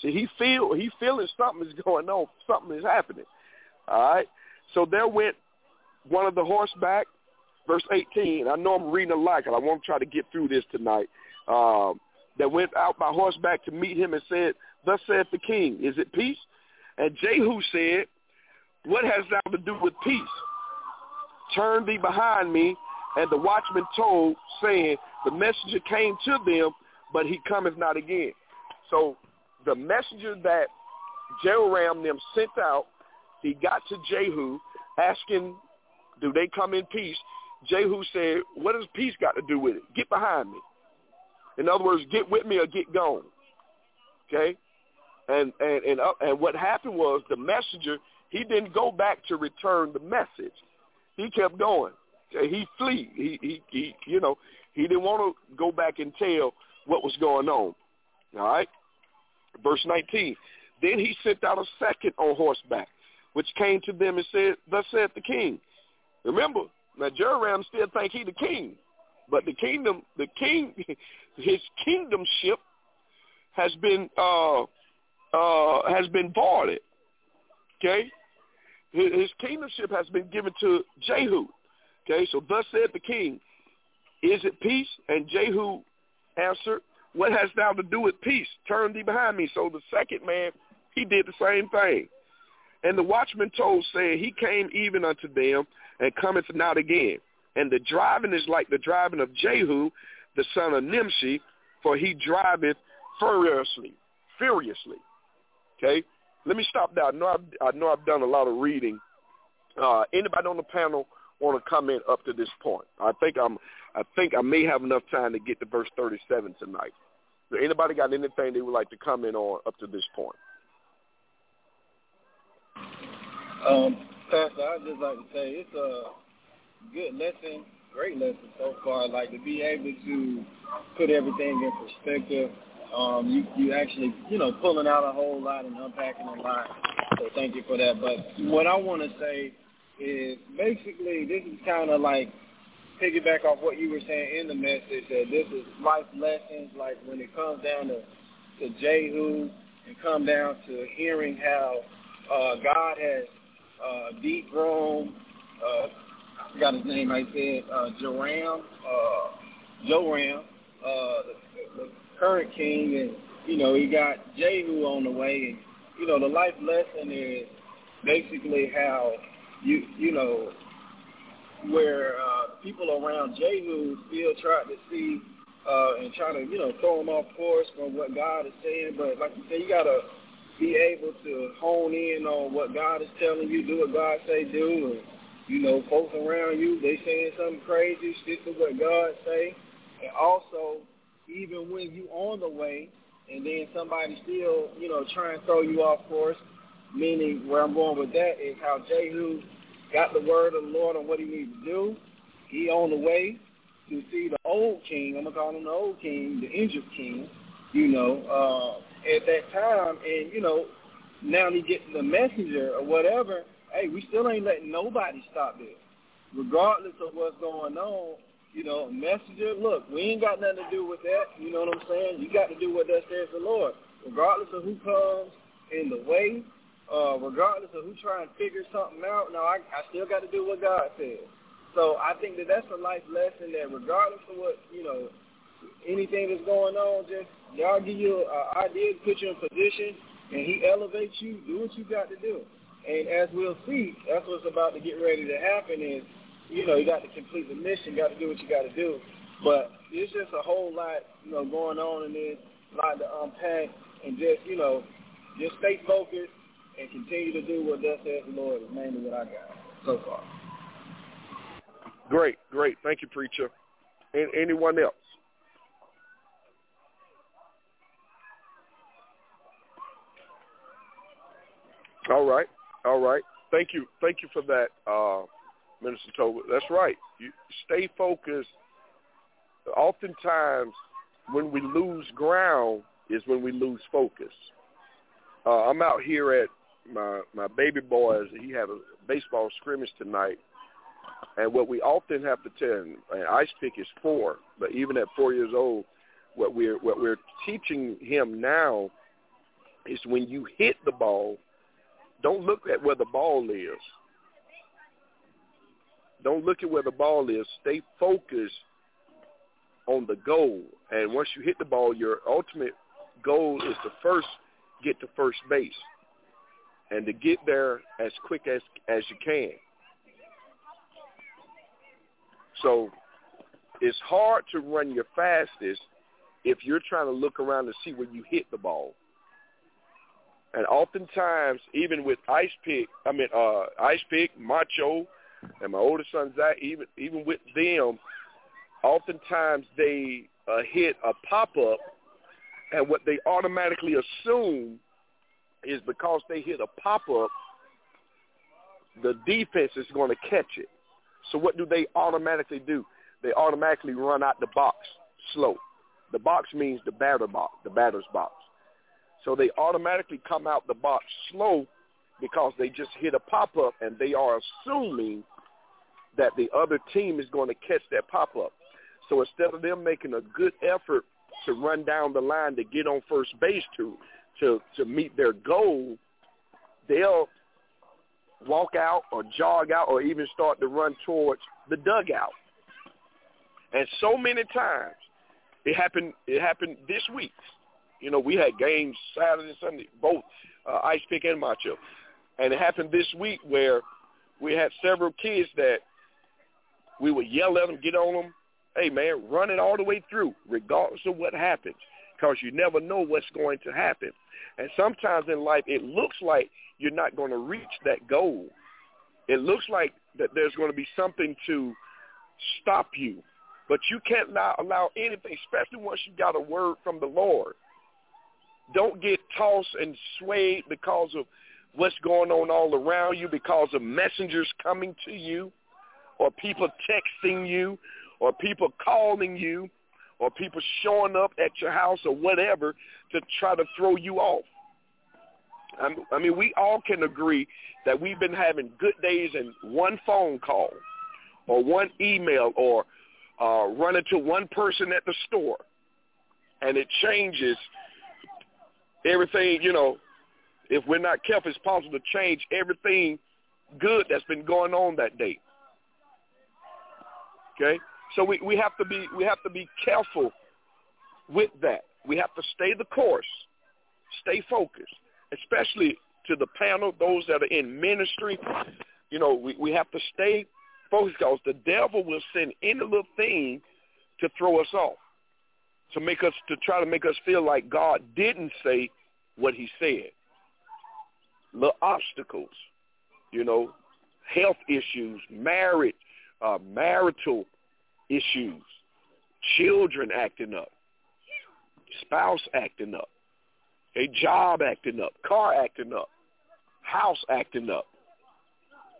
S2: See, he feel he feeling something is going on, something is happening. All right. So there went one of the horseback, verse 18. I know I'm reading a lot, and I want to try to get through this tonight. Um, that went out by horseback to meet him and said, "Thus saith the king, is it peace?" And Jehu said, "What has thou to do with peace?" turn thee behind me. And the watchman told, saying, the messenger came to them, but he cometh not again. So the messenger that Jehoram them sent out, he got to Jehu asking, do they come in peace? Jehu said, what does peace got to do with it? Get behind me. In other words, get with me or get gone. Okay? And and and, uh, and what happened was the messenger, he didn't go back to return the message he kept going. He flee. He, he, he, you know, he didn't want to go back and tell what was going on. All right. Verse 19. Then he sent out a second on horseback, which came to them and said, Thus saith the king. Remember, now Joram still think he the king. But the kingdom, the king, his kingdomship has been uh, uh, has been voided. Okay, his kingdomship has been given to Jehu. Okay, so thus said the king, "Is it peace?" And Jehu answered, "What hast thou to do with peace? Turn thee behind me." So the second man, he did the same thing. And the watchman told, saying, He came even unto them, and cometh not again. And the driving is like the driving of Jehu, the son of Nimshi, for he driveth furiously, furiously. Okay, let me stop there. I know I've, I know I've done a lot of reading. Uh, anybody on the panel want to comment up to this point? I think I'm. I think I may have enough time to get to verse 37 tonight. So anybody got anything they would like to comment on up to this point?
S3: Um, Pastor, I'd just like to say it's a good lesson, great lesson so far. Like to be able to put everything in perspective. Um, you you actually you know pulling out a whole lot and unpacking a lot. So thank you for that. But what I want to say is basically this is kind of like piggyback off what you were saying in the message that this is life lessons. Like when it comes down to to Jehu and come down to hearing how uh, God has uh, dethroned uh, I forgot his name. I said uh, Joram, uh, Joram, uh, the, the current king, and you know he got Jehu on the way, and you know the life lesson is basically how you you know where uh, people around Jehu still try to see uh, and try to you know throw him off course from what God is saying, but like you said, you gotta be able to hone in on what God is telling you, do what God say do, and you know, folks around you, they saying something crazy, stick to what God say. And also, even when you on the way and then somebody still, you know, try and throw you off course, meaning where I'm going with that is how Jehu got the word of the Lord on what he needs to do. He on the way to see the old king, I'm to call him the old king, the injured king, you know, uh, at that time. And, you know, now he gets the messenger or whatever, hey, we still ain't letting nobody stop this. Regardless of what's going on, you know, messenger, look, we ain't got nothing to do with that. You know what I'm saying? You got to do what that says the Lord. Regardless of who comes in the way, uh, regardless of who trying to figure something out, no, I, I still got to do what God says. So I think that that's a life lesson that regardless of what, you know, anything that's going on, just y'all give you an idea, put you in position, and he elevates you, do what you got to do. And as we'll see, that's what's about to get ready to happen is, you know, you got to complete the mission, got to do what you got to do. But it's just a whole lot, you know, going on in this, a lot to unpack, and just, you know, just stay focused and continue to do what thus says Lord is mainly what I got so far.
S2: Great, great. Thank you, preacher. And anyone else? All right. All right. Thank you. Thank you for that, uh, Minister Toba. That's right. You stay focused. Oftentimes, when we lose ground is when we lose focus. Uh, I'm out here at my my baby boys. He had a baseball scrimmage tonight, and what we often have to tell. And Ice Pick is four, but even at four years old, what we're what we're teaching him now is when you hit the ball don't look at where the ball is. Don't look at where the ball is. Stay focused on the goal. And once you hit the ball, your ultimate goal is to first get to first base and to get there as quick as as you can. So it's hard to run your fastest if you're trying to look around to see where you hit the ball. And oftentimes, even with Ice Pick, I mean uh, Ice Pick, Macho, and my older son Zach, even even with them, oftentimes they uh, hit a pop up, and what they automatically assume is because they hit a pop up, the defense is going to catch it. So what do they automatically do? They automatically run out the box slow. The box means the batter box, the batter's box. So they automatically come out the box slow because they just hit a pop-up and they are assuming that the other team is going to catch that pop-up. So instead of them making a good effort to run down the line to get on first base to to to meet their goal, they'll walk out or jog out or even start to run towards the dugout. And so many times it happened it happened this week. You know, we had games Saturday, Sunday, both uh, Ice Pick and Macho. And it happened this week where we had several kids that we would yell at them, get on them, hey man, run it all the way through, regardless of what happens, because you never know what's going to happen. And sometimes in life, it looks like you're not going to reach that goal. It looks like that there's going to be something to stop you, but you can't allow, allow anything, especially once you got a word from the Lord. Don't get tossed and swayed because of what's going on all around you, because of messengers coming to you, or people texting you, or people calling you or people showing up at your house or whatever to try to throw you off. I mean, we all can agree that we've been having good days and one phone call or one email or uh, running to one person at the store, and it changes everything, you know, if we're not careful, it's possible to change everything good that's been going on that day. Okay? So we, we have to be we have to be careful with that. We have to stay the course, stay focused, especially to the panel, those that are in ministry. You know, we, we have to stay focused because the devil will send any little thing to throw us off, to make us to try to make us feel like God didn't say what he said. Little obstacles, you know, health issues, marriage, uh, marital issues, children acting up, spouse acting up, a job acting up, car acting up, house acting up.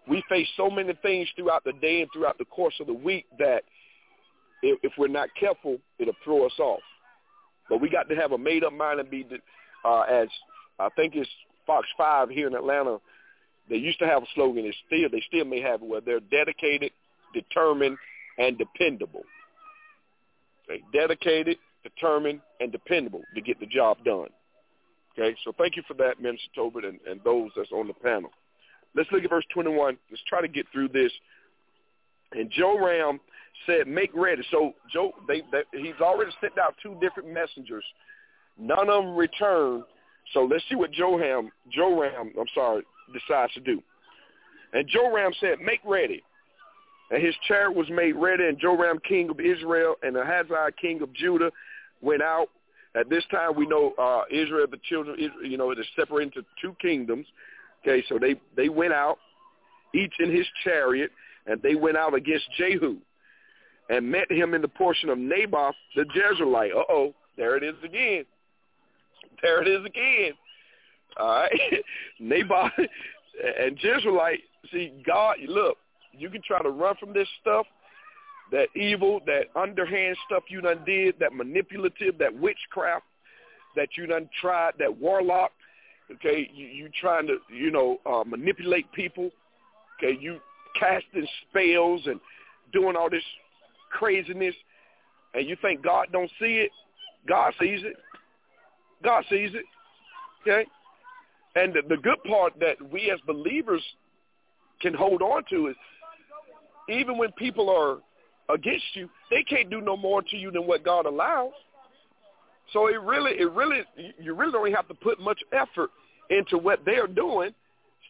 S2: We face so many things throughout the day and throughout the course of the week that if, if we're not careful, it'll throw us off. But we got to have a made-up mind and be, uh, as I think it's Fox 5 here in Atlanta, they used to have a slogan. It's still, they still may have it where they're dedicated, determined, and dependable. Okay, dedicated, determined, and dependable to get the job done. Okay, so thank you for that, Minister Tobit, and, and those that's on the panel. Let's look at verse 21. Let's try to get through this. And Joram said, make ready. So Joe, they, they, he's already sent out two different messengers. None of them returned. So let's see what Joram, Joram, I'm sorry, decides to do. And Joram said, make ready. And his chariot was made ready, and Joram, king of Israel, and Ahaziah, king of Judah, went out. At this time, we know uh, Israel, the children, you know, it is separated into two kingdoms. Okay, so they, they went out, each in his chariot, and they went out against Jehu and met him in the portion of Naboth the Jezreelite. Uh-oh, there it is again. There it is again. All right, Naboth and Jezreelite. See, God, look, you can try to run from this stuff, that evil, that underhand stuff you done did, that manipulative, that witchcraft that you done tried, that warlock. Okay, you, you trying to, you know, uh, manipulate people. Okay, you casting spells and doing all this craziness, and you think God don't see it. God sees it. God sees it. Okay? And the, the good part that we as believers can hold on to is even when people are against you, they can't do no more to you than what God allows. So it really, it really, you really don't have to put much effort into what they're doing.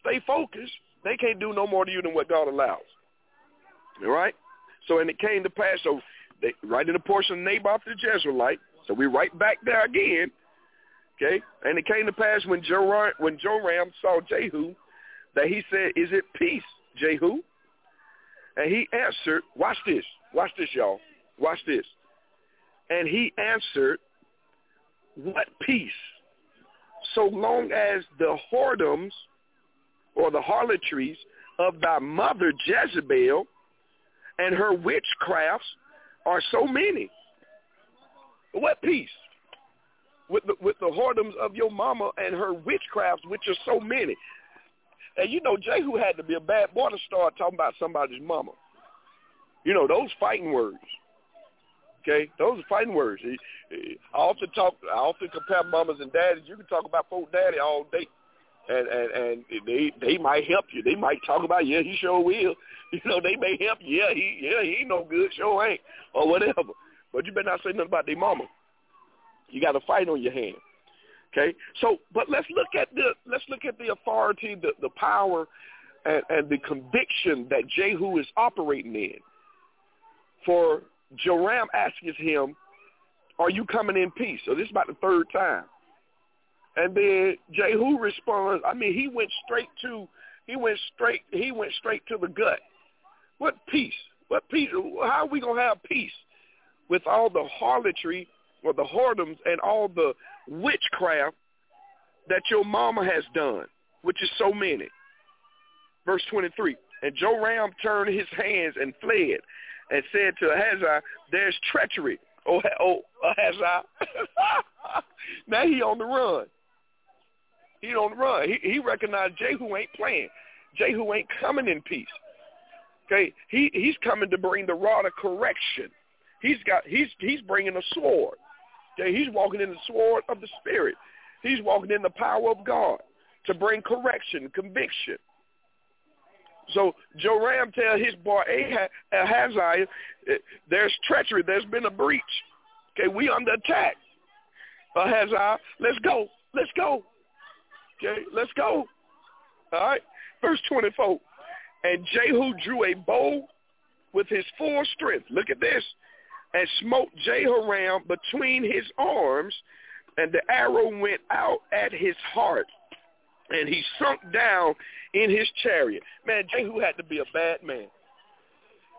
S2: Stay focused. They can't do no more to you than what God allows. All right? So, and it came to pass, so they, right in the portion of Naboth the Jezreelite, so we're right back there again, okay? And it came to pass when Joram, when Joram saw Jehu that he said, is it peace, Jehu? And he answered, watch this, watch this, y'all, watch this. And he answered, what peace? So long as the whoredoms or the harlotries of thy mother Jezebel and her witchcrafts are so many. What peace? with the with the whoredoms of your mama and her witchcrafts, which are so many. And you know, Jehu had to be a bad boy to start talking about somebody's mama. You know, those fighting words. Okay, those are fighting words. I often talk. I often compare mamas and daddies. You can talk about folk daddy all day, and and and they they might help you. They might talk about yeah, he sure will. You know, they may help you. Yeah, he yeah he ain't no good, sure ain't, or whatever. But you better not say nothing about their mama. You got a fight on your hand. Okay, so but let's look at the let's look at the authority, the the power, and, and the conviction that Jehu is operating in. For Joram asks him, "Are you coming in peace?" So this is about the third time, and then Jehu responds. I mean, he went straight to he went straight he went straight to the gut. What peace? What peace? How are we gonna have peace with all the harlotry or the whoredoms and all the witchcraft that your mama has done, which is so many. Verse 23, and Joram turned his hands and fled and said to Ahaziah, there's treachery. Oh, oh Ahaziah. now he on the run. He on the run. He, he recognized Jehu ain't playing. Jehu ain't coming in peace. Okay, he he's coming to bring the rod of correction. He's got he's he's bringing a sword. He's walking in the sword of the Spirit. He's walking in the power of God to bring correction, conviction. So Joram tell his boy Ahaziah, eh, there's treachery. There's been a breach. Okay, we under attack. Ahaziah, let's go. Let's go. Okay, let's go. All right. Verse 24. And Jehu drew a bow with his full strength. Look at this and smote Jehoram between his arms, and the arrow went out at his heart, and he sunk down in his chariot. Man, Jehu had to be a bad man.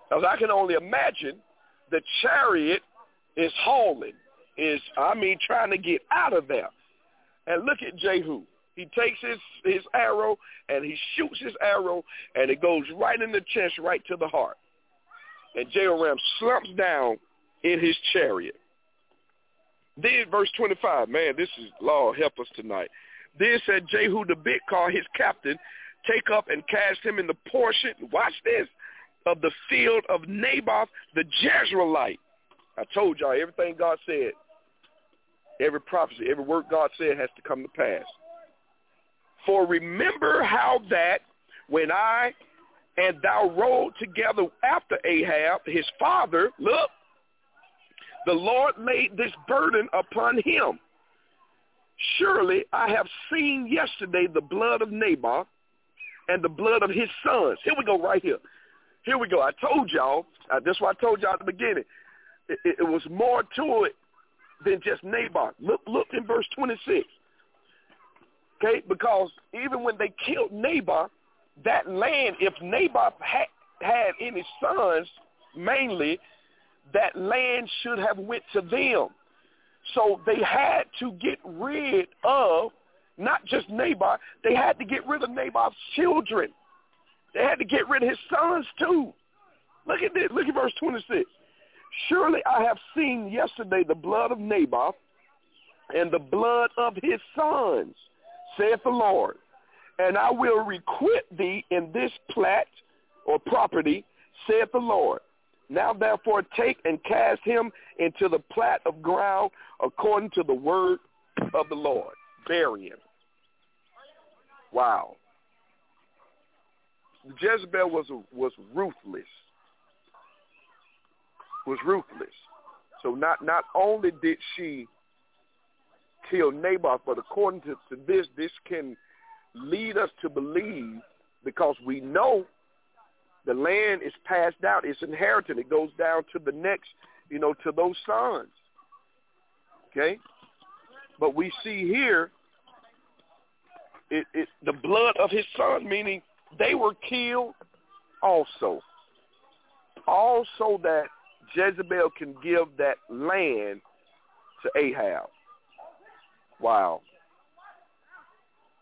S2: Because I can only imagine the chariot is hauling, is, I mean, trying to get out of there. And look at Jehu. He takes his, his arrow and he shoots his arrow and it goes right in the chest, right to the heart. And Jehoram slumps down in his chariot. Then verse 25, man, this is, Lord, help us tonight. Then said Jehu the Bidkar, his captain, take up and cast him in the portion, watch this, of the field of Naboth the Jezreelite. I told y'all everything God said, every prophecy, every word God said has to come to pass. For remember how that when I and thou rode together after Ahab, his father, look, the Lord made this burden upon him. Surely I have seen yesterday the blood of Naboth and the blood of his sons. Here we go right here. Here we go. I told y'all, uh, that's why I told y'all at the beginning. It, it, it was more to it than just Naboth. Look, look in verse 26. Okay, because even when they killed Naboth, that land, if Naboth had, had any sons, mainly, that land should have went to them. So they had to get rid of not just Naboth, they had to get rid of Naboth's children. They had to get rid of his sons too. Look at this. Look at verse 26. Surely I have seen yesterday the blood of Naboth and the blood of his sons, saith the Lord. And I will requite thee in this plat or property, saith the Lord. Now therefore take and cast him into the plat of ground according to the word of the Lord. Bury him. Wow. Jezebel was was ruthless. Was ruthless. So not not only did she kill Naboth, but according to, to this, this can lead us to believe because we know the land is passed down. It's inherited. It goes down to the next, you know, to those sons. Okay? But we see here it, it, the blood of his son, meaning they were killed also. Also that Jezebel can give that land to Ahab. Wow.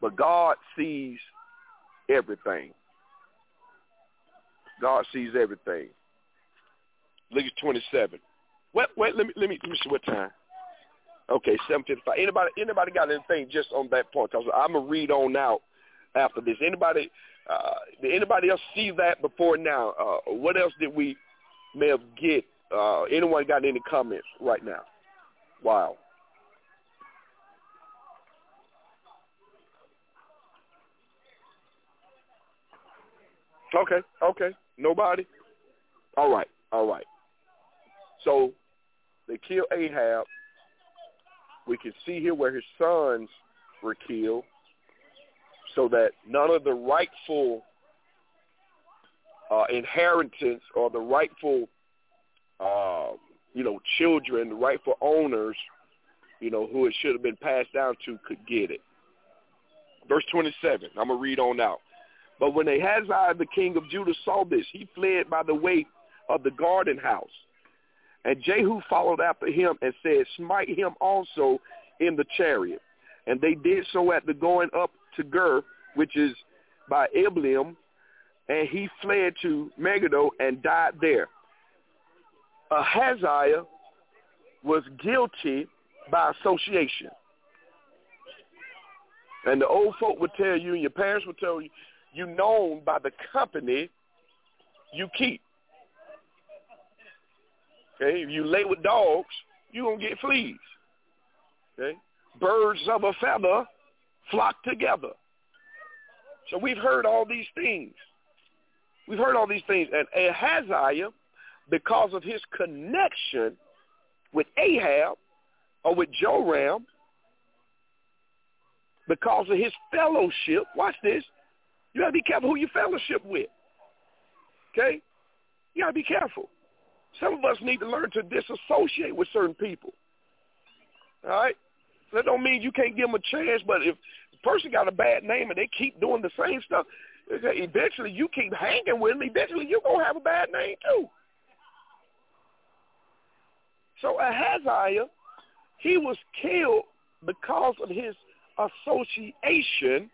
S2: But God sees everything. God sees everything. Look at 27. Wait, wait, let me, let me, let me see what time. Okay, seven fifty five. Anybody anybody got anything just on that point? Cause I'm gonna read on out after this. Anybody uh, did anybody else see that before now? Uh, what else did we may have get? Uh, anyone got any comments right now? Wow. Okay, okay. Nobody? All right, all right. So they kill Ahab. We can see here where his sons were killed so that none of the rightful uh, inheritance or the rightful, uh, you know, children, the rightful owners, you know, who it should have been passed down to could get it. Verse 27, I'm going to read on out. But when Ahaziah, the king of Judah, saw this, he fled by the way of the garden house. And Jehu followed after him and said, Smite him also in the chariot. And they did so at the going up to Gur, which is by Ibleam, and he fled to Megiddo and died there. Ahaziah was guilty by association. And the old folk would tell you, and your parents would tell you, you known by the company you keep. Okay, if you lay with dogs, you're going to get fleas. Okay, birds of a feather flock together. So we've heard all these things. We've heard all these things. And Ahaziah, because of his connection with Ahab or with Joram, because of his fellowship, watch this, you got to be careful who you fellowship with. Okay? You got to be careful. Some of us need to learn to disassociate with certain people. All right? That don't mean you can't give them a chance, but if the person got a bad name and they keep doing the same stuff, eventually you keep hanging with them, eventually you're going to have a bad name too. So Ahaziah, he was killed because of his association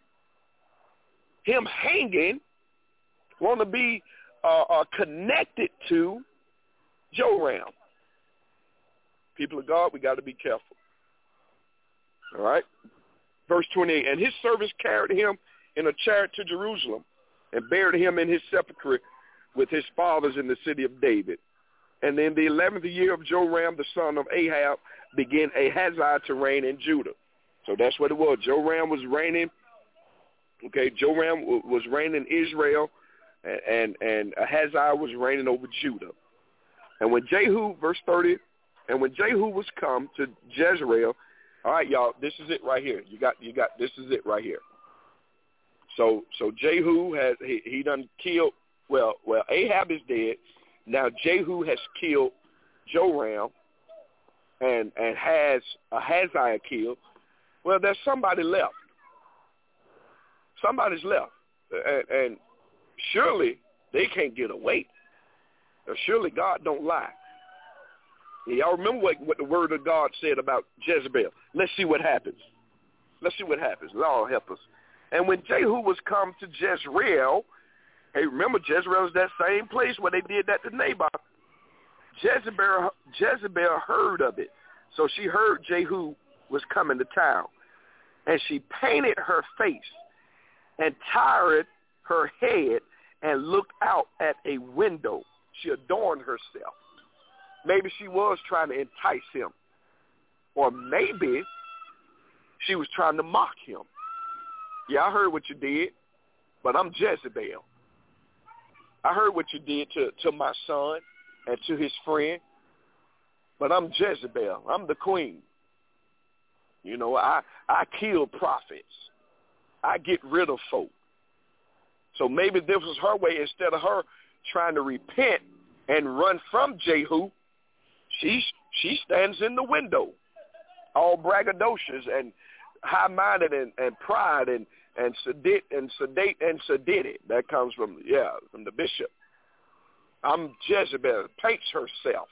S2: him hanging, want to be uh, uh, connected to Joram. People of God, we got to be careful. All right? Verse 28, and his servants carried him in a chariot to Jerusalem and buried him in his sepulchre with his fathers in the city of David. And in the eleventh year of Joram, the son of Ahab, began Ahaziah to reign in Judah. So that's what it was. Joram was reigning Okay, Joram was reigning Israel, and and Ahaziah was reigning over Judah. And when Jehu, verse 30, and when Jehu was come to Jezreel, all right, y'all, this is it right here. You got, you got, this is it right here. So, so Jehu has he, he done killed. Well, well, Ahab is dead. Now Jehu has killed Joram, and and has Ahaziah killed. Well, there's somebody left somebody's left, and, and surely they can't get away. Surely God don't lie. Y'all remember what, what the word of God said about Jezebel. Let's see what happens. Let's see what happens. Lord help us. And when Jehu was come to Jezreel, hey, remember Jezreel is that same place where they did that to Naboth. Jezebel, Jezebel heard of it. So she heard Jehu was coming to town. And she painted her face and tired her head and looked out at a window. She adorned herself. Maybe she was trying to entice him. Or maybe she was trying to mock him. Yeah, I heard what you did, but I'm Jezebel. I heard what you did to, to my son and to his friend, but I'm Jezebel. I'm the queen. You know, I, I kill prophets. I get rid of folk. So maybe this was her way. Instead of her trying to repent and run from Jehu, she she stands in the window, all braggadocious and high-minded and, and pride and and sedate and sedate and sedate. That comes from yeah from the bishop. I'm Jezebel. Paints herself.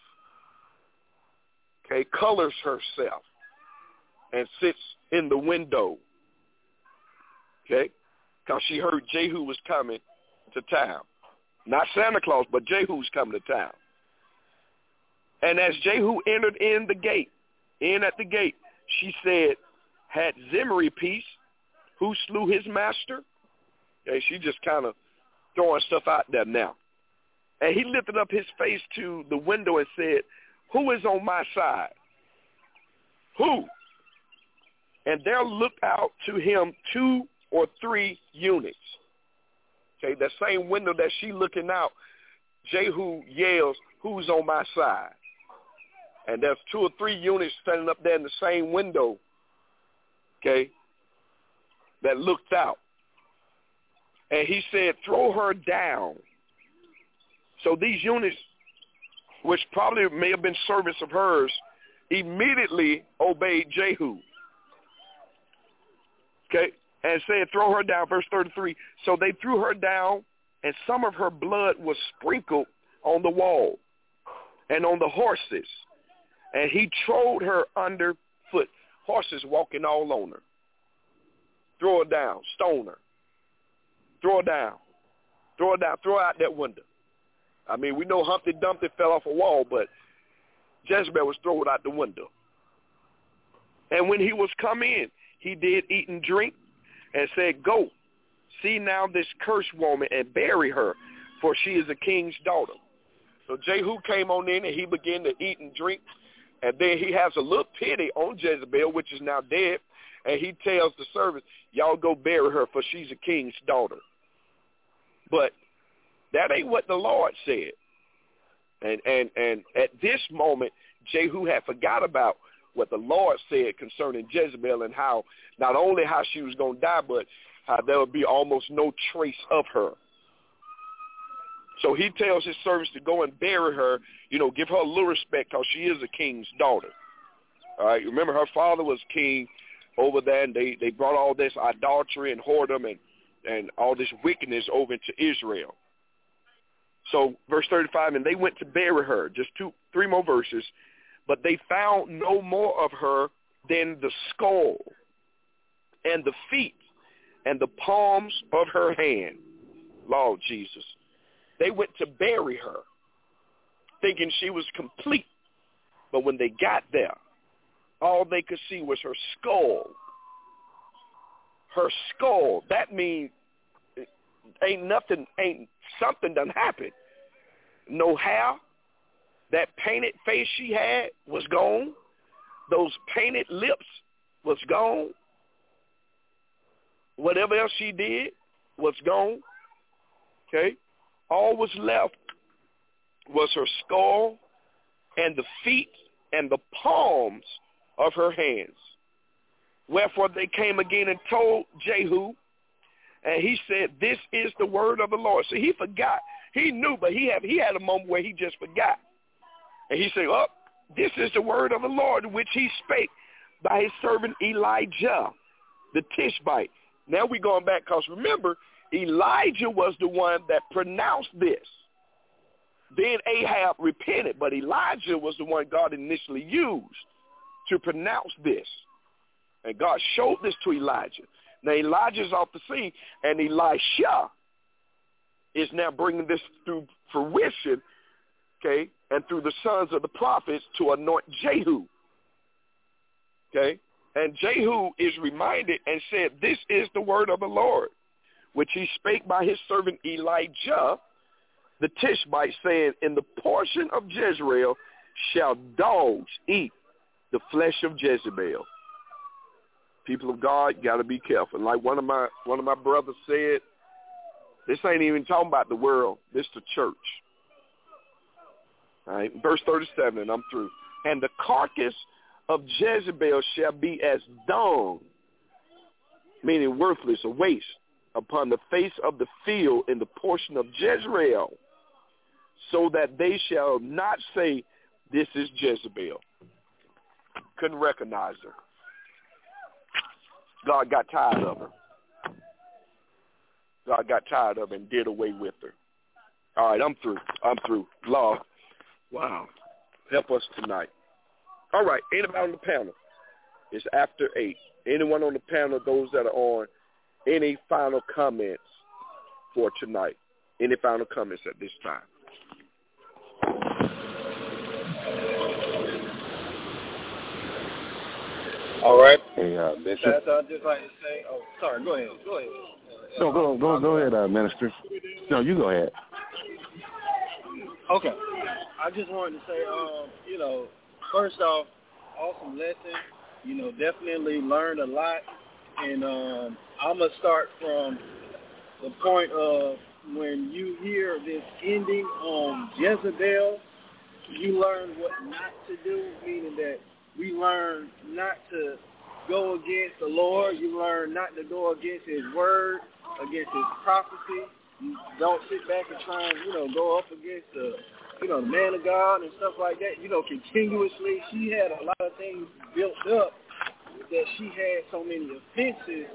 S2: Okay, colors herself, and sits in the window okay? Because she heard Jehu was coming to town. Not Santa Claus, but Jehu's coming to town. And as Jehu entered in the gate, in at the gate, she said, had Zimri peace, who slew his master? And she just kind of throwing stuff out there now. And he lifted up his face to the window and said, who is on my side? Who? And there looked out to him two or three units. Okay, that same window that she looking out, Jehu yells, who's on my side? And there's two or three units standing up there in the same window, okay, that looked out. And he said, throw her down. So these units, which probably may have been servants of hers, immediately obeyed Jehu. Okay, and said, throw her down, verse 33. So they threw her down, and some of her blood was sprinkled on the wall and on the horses. And he trod her underfoot. Horses walking all on her. Throw her down, stone her. Throw her down. Throw her down. Throw out that window. I mean, we know Humpty Dumpty fell off a wall, but Jezebel was thrown out the window. And when he was come in, he did eat and drink, and said, Go, see now this cursed woman and bury her, for she is a king's daughter. So Jehu came on in and he began to eat and drink. And then he has a little pity on Jezebel, which is now dead. And he tells the servants, y'all go bury her for she's a king's daughter. But that ain't what the Lord said. And, and, and at this moment, Jehu had forgot about what the Lord said concerning Jezebel and how not only how she was going to die, but how there would be almost no trace of her. So he tells his servants to go and bury her, you know, give her a little respect because she is a king's daughter. All right, remember her father was king over there, and they they brought all this idolatry and whoredom and and all this wickedness over to Israel. So verse 35, and they went to bury her. Just two, three more verses. But they found no more of her than the skull and the feet and the palms of her hand. Lord Jesus. They went to bury her, thinking she was complete. But when they got there, all they could see was her skull. Her skull. That means ain't nothing, ain't something done happened. No hair, that painted face she had was gone. Those painted lips was gone. Whatever else she did was gone. Okay? All was left was her skull and the feet and the palms of her hands. Wherefore they came again and told Jehu, and he said, "This is the word of the Lord." So he forgot. He knew, but he had he had a moment where he just forgot. And he said, oh, this is the word of the Lord which he spake by his servant Elijah, the Tishbite. Now we're going back because remember, Elijah was the one that pronounced this. Then Ahab repented, but Elijah was the one God initially used to pronounce this. And God showed this to Elijah. Now Elijah's off the scene, and Elisha is now bringing this through fruition, okay, and through the sons of the prophets to anoint Jehu. Okay? And Jehu is reminded and said, this is the word of the Lord, which he spake by his servant Elijah, the Tishbite, saying, in the portion of Jezreel shall dogs eat the flesh of Jezebel. People of God, got to be careful. Like one of my one of my brothers said, this ain't even talking about the world. This the church. Verse 37, and I'm through. And the carcass of Jezebel shall be as dung, meaning worthless, a waste, upon the face of the field in the portion of Jezreel, so that they shall not say, this is Jezebel. Couldn't recognize her. God got tired of her. God got tired of her and did away with her. All right, I'm through. I'm through. Law. Wow. Help us tonight. All right. Anybody on the panel? It's after 8. Anyone on the panel, those that are on, any final comments for tonight? Any final comments at this time?
S3: All right.
S5: Hey, uh, Bishop.
S3: I, I'd just like to say, oh, sorry, go ahead. Go ahead.
S5: No, go, go, go ahead, uh, Minister. No, you go ahead.
S3: Okay. I just wanted to say, um, you know, first off, awesome lesson. You know, definitely learned a lot. And um, I'm going to start from the point of when you hear this ending on Jezebel, you learn what not to do, meaning that we learn not to go against the Lord. You learn not to go against his word, against his prophecy. You don't sit back and try and, you know, go up against the, you know, the man of God and stuff like that. You know, continuously, she had a lot of things built up that she had so many offenses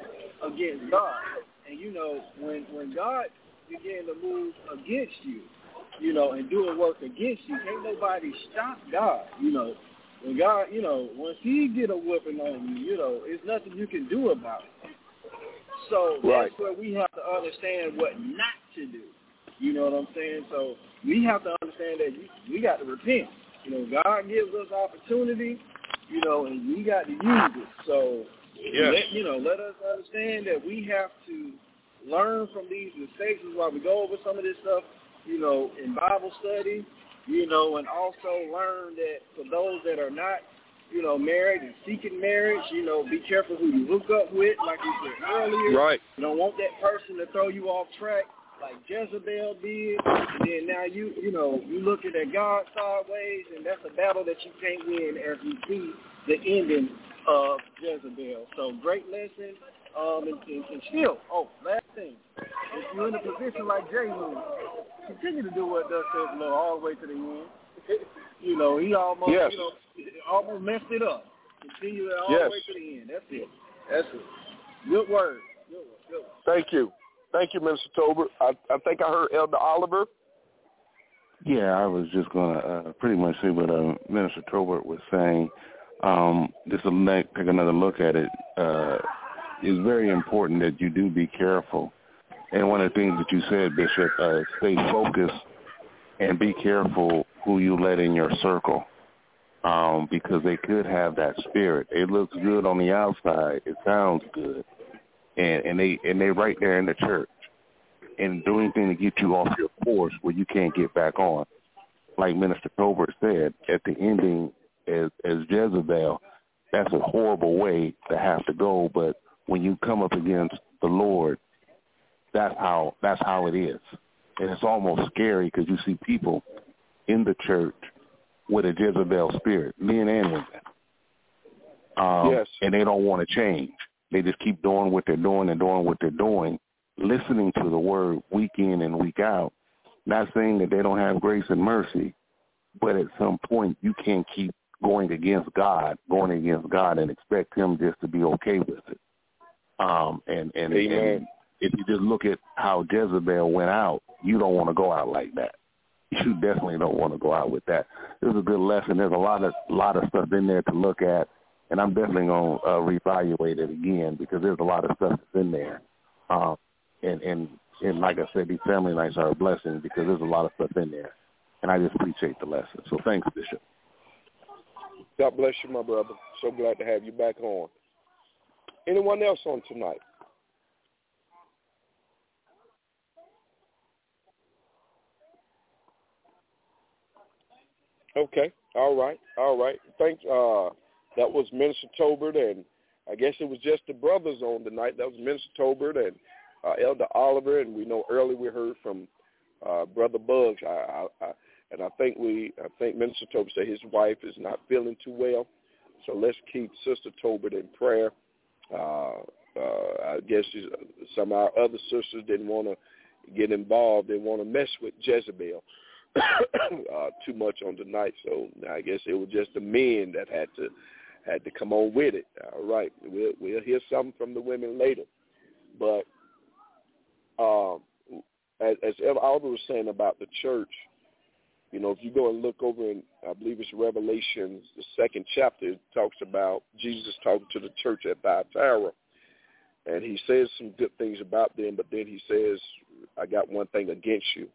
S3: against God. And, you know, when, when God began to move against you, you know, and doing work against you, can't nobody stop God, you know. When God, you know, once he get a whipping on you, you know, it's nothing you can do about it. So
S2: Right.
S3: that's where we have to understand what not to do. You know what I'm saying? So we have to understand that you, we got to repent. You know, God gives us opportunity, you know, and we got to use it. So
S2: Yes.
S3: let, you know, let us understand that we have to learn from these mistakes is why we go over some of this stuff, you know, in Bible study, you know, and also learn that for those that are not, you know, married and seeking marriage, you know, be careful who you hook up with, like you said earlier.
S2: Right.
S3: You don't want that person to throw you off track like Jezebel did, and then now you, you know, you looking at God sideways, and that's a battle that you can't win as we see the ending of Jezebel. So great lesson. Um, and, and, and still, oh, last thing, if you're in a position like Jehu, continue to do what does says the Lord all the way to the end. you know, he almost,
S2: Yes.
S3: you know, almost messed it up. Continue it all
S2: Yes.
S3: the way to the end. That's it. That's it. Good word. Good word. Good word.
S2: Thank you. Thank you, Mr. Tolbert. I, I think I heard Elder Oliver.
S5: Yeah, I was just going to uh, pretty much say what uh, Minister Tobert was saying. Um, just to le- take another look at it, uh, it's very important that you do be careful. And one of the things that you said, Bishop, uh, stay focused and be careful who you let in your circle um, because they could have that spirit. It looks good on the outside. It sounds good. And, and they and they right there in the church and do anything to get you off your course where you can't get back on. Like Minister Tolbert said, at the ending as, as Jezebel, that's a horrible way to have to go. But when you come up against the Lord, that's how that's how it is, and it's almost scary because you see people in the church with a Jezebel spirit, men and women, um,
S2: Yes.
S5: and they don't want to change. They just keep doing what they're doing and doing what they're doing, listening to the word week in and week out. Not saying that they don't have grace and mercy, but at some point you can't keep going against God, going against God, and expect Him just to be okay with it. Um, and and,
S2: Amen.
S5: and if you just look at how Jezebel went out, you don't want to go out like that. You definitely don't want to go out with that. This is a good lesson. There's a lot of lot of stuff in there to look at, and I'm definitely going to uh, reevaluate it again because there's a lot of stuff that's in there. Um, and and and like I said, these family nights are a blessing because there's a lot of stuff in there, and I just appreciate the lesson. So thanks, Bishop.
S2: God bless you, my brother. So glad to have you back on. Anyone else on tonight? Okay. All right. All right. Thanks. Uh, that was Minister Tobert, and I guess it was just the brothers on tonight. That was Minister Tobert and uh, Elder Oliver, and we know earlier we heard from uh, Brother Bugs. I, I, I, and I think we, I think Minister Tobert said his wife is not feeling too well, so let's keep Sister Tobert in prayer. Uh, uh, I guess some of our other sisters didn't want to get involved. They want to mess with Jezebel uh, too much on tonight. So I guess it was just the men that had to had to come on with it. All right, we'll we'll hear something from the women later. But um, as, as Albert was saying about the church, you know, if you go and look over in, I believe it's Revelations, the second chapter, it talks about Jesus talking to the church at Thyatira. And he says some good things about them, but then he says, I got one thing against you.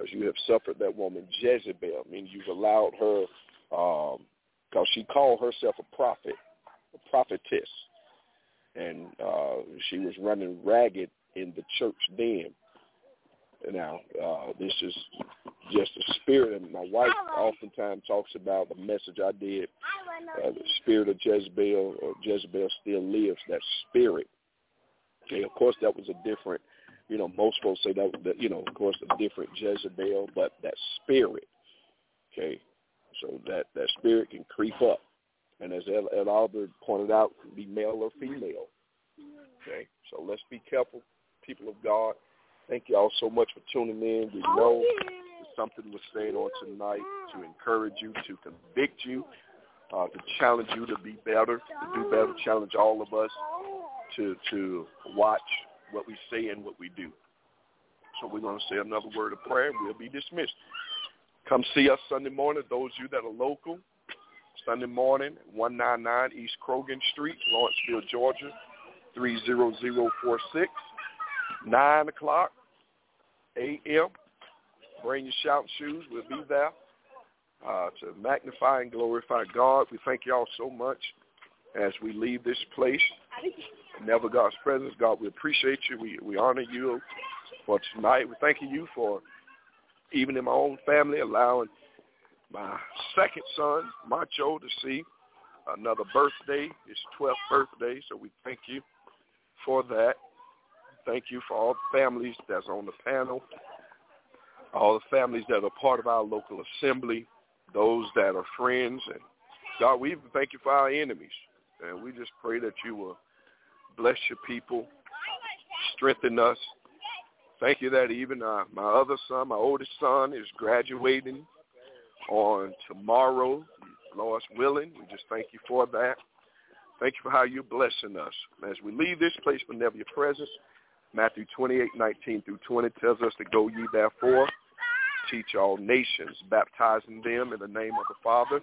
S2: As you have suffered that woman Jezebel, I mean, you've allowed her, because she called herself a prophet, a prophetess, and uh, she was running ragged in the church then. Now, uh, this is just a spirit, and my wife oftentimes talks about the message I did, uh, the spirit of Jezebel, or Jezebel still lives, that spirit. Okay, of course, that was a different, you know, most folks say that, that you know, of course, a different Jezebel, but that spirit, okay, so that, that spirit can creep up. And as Ed, Ed Albert pointed out, be male or female. Okay, so let's be careful, people of God. Thank you all so much for tuning in. We know something was said on tonight to encourage you, to convict you, uh, to challenge you to be better, to do better, challenge all of us to to watch what we say and what we do. So we're going to say another word of prayer. We'll be dismissed. Come see us Sunday morning. Those of you that are local, Sunday morning, 199 East Crogan Street, Lawrenceville, Georgia, 30046. 9 o'clock a.m. Bring your shouting shoes. We'll be there uh, to magnify and glorify God. We thank you all so much as we leave this place. Never God's presence. God, we appreciate you. We, we honor you for tonight. We thank you for, even in my own family, allowing my second son, Macho, to see another birthday, his 12th birthday. So we thank you for that. Thank you for all the families that's on the panel, all the families that are part of our local assembly, those that are friends. And God, we even thank you for our enemies. And we just pray that you will bless your people, strengthen us. Thank you that even uh, my other son, my oldest son, is graduating on tomorrow, Lord's willing. We just thank you for that. Thank you for how you're blessing us. As we leave this place, but never your presence, Matthew 28, 19 through 20 tells us to go ye therefore, teach all nations, baptizing them in the name of the Father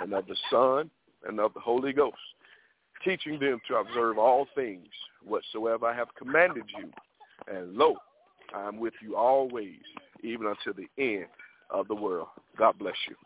S2: and of the Son and of the Holy Ghost, teaching them to observe all things whatsoever I have commanded you. And lo, I am with you always, even unto the end of the world. God bless you.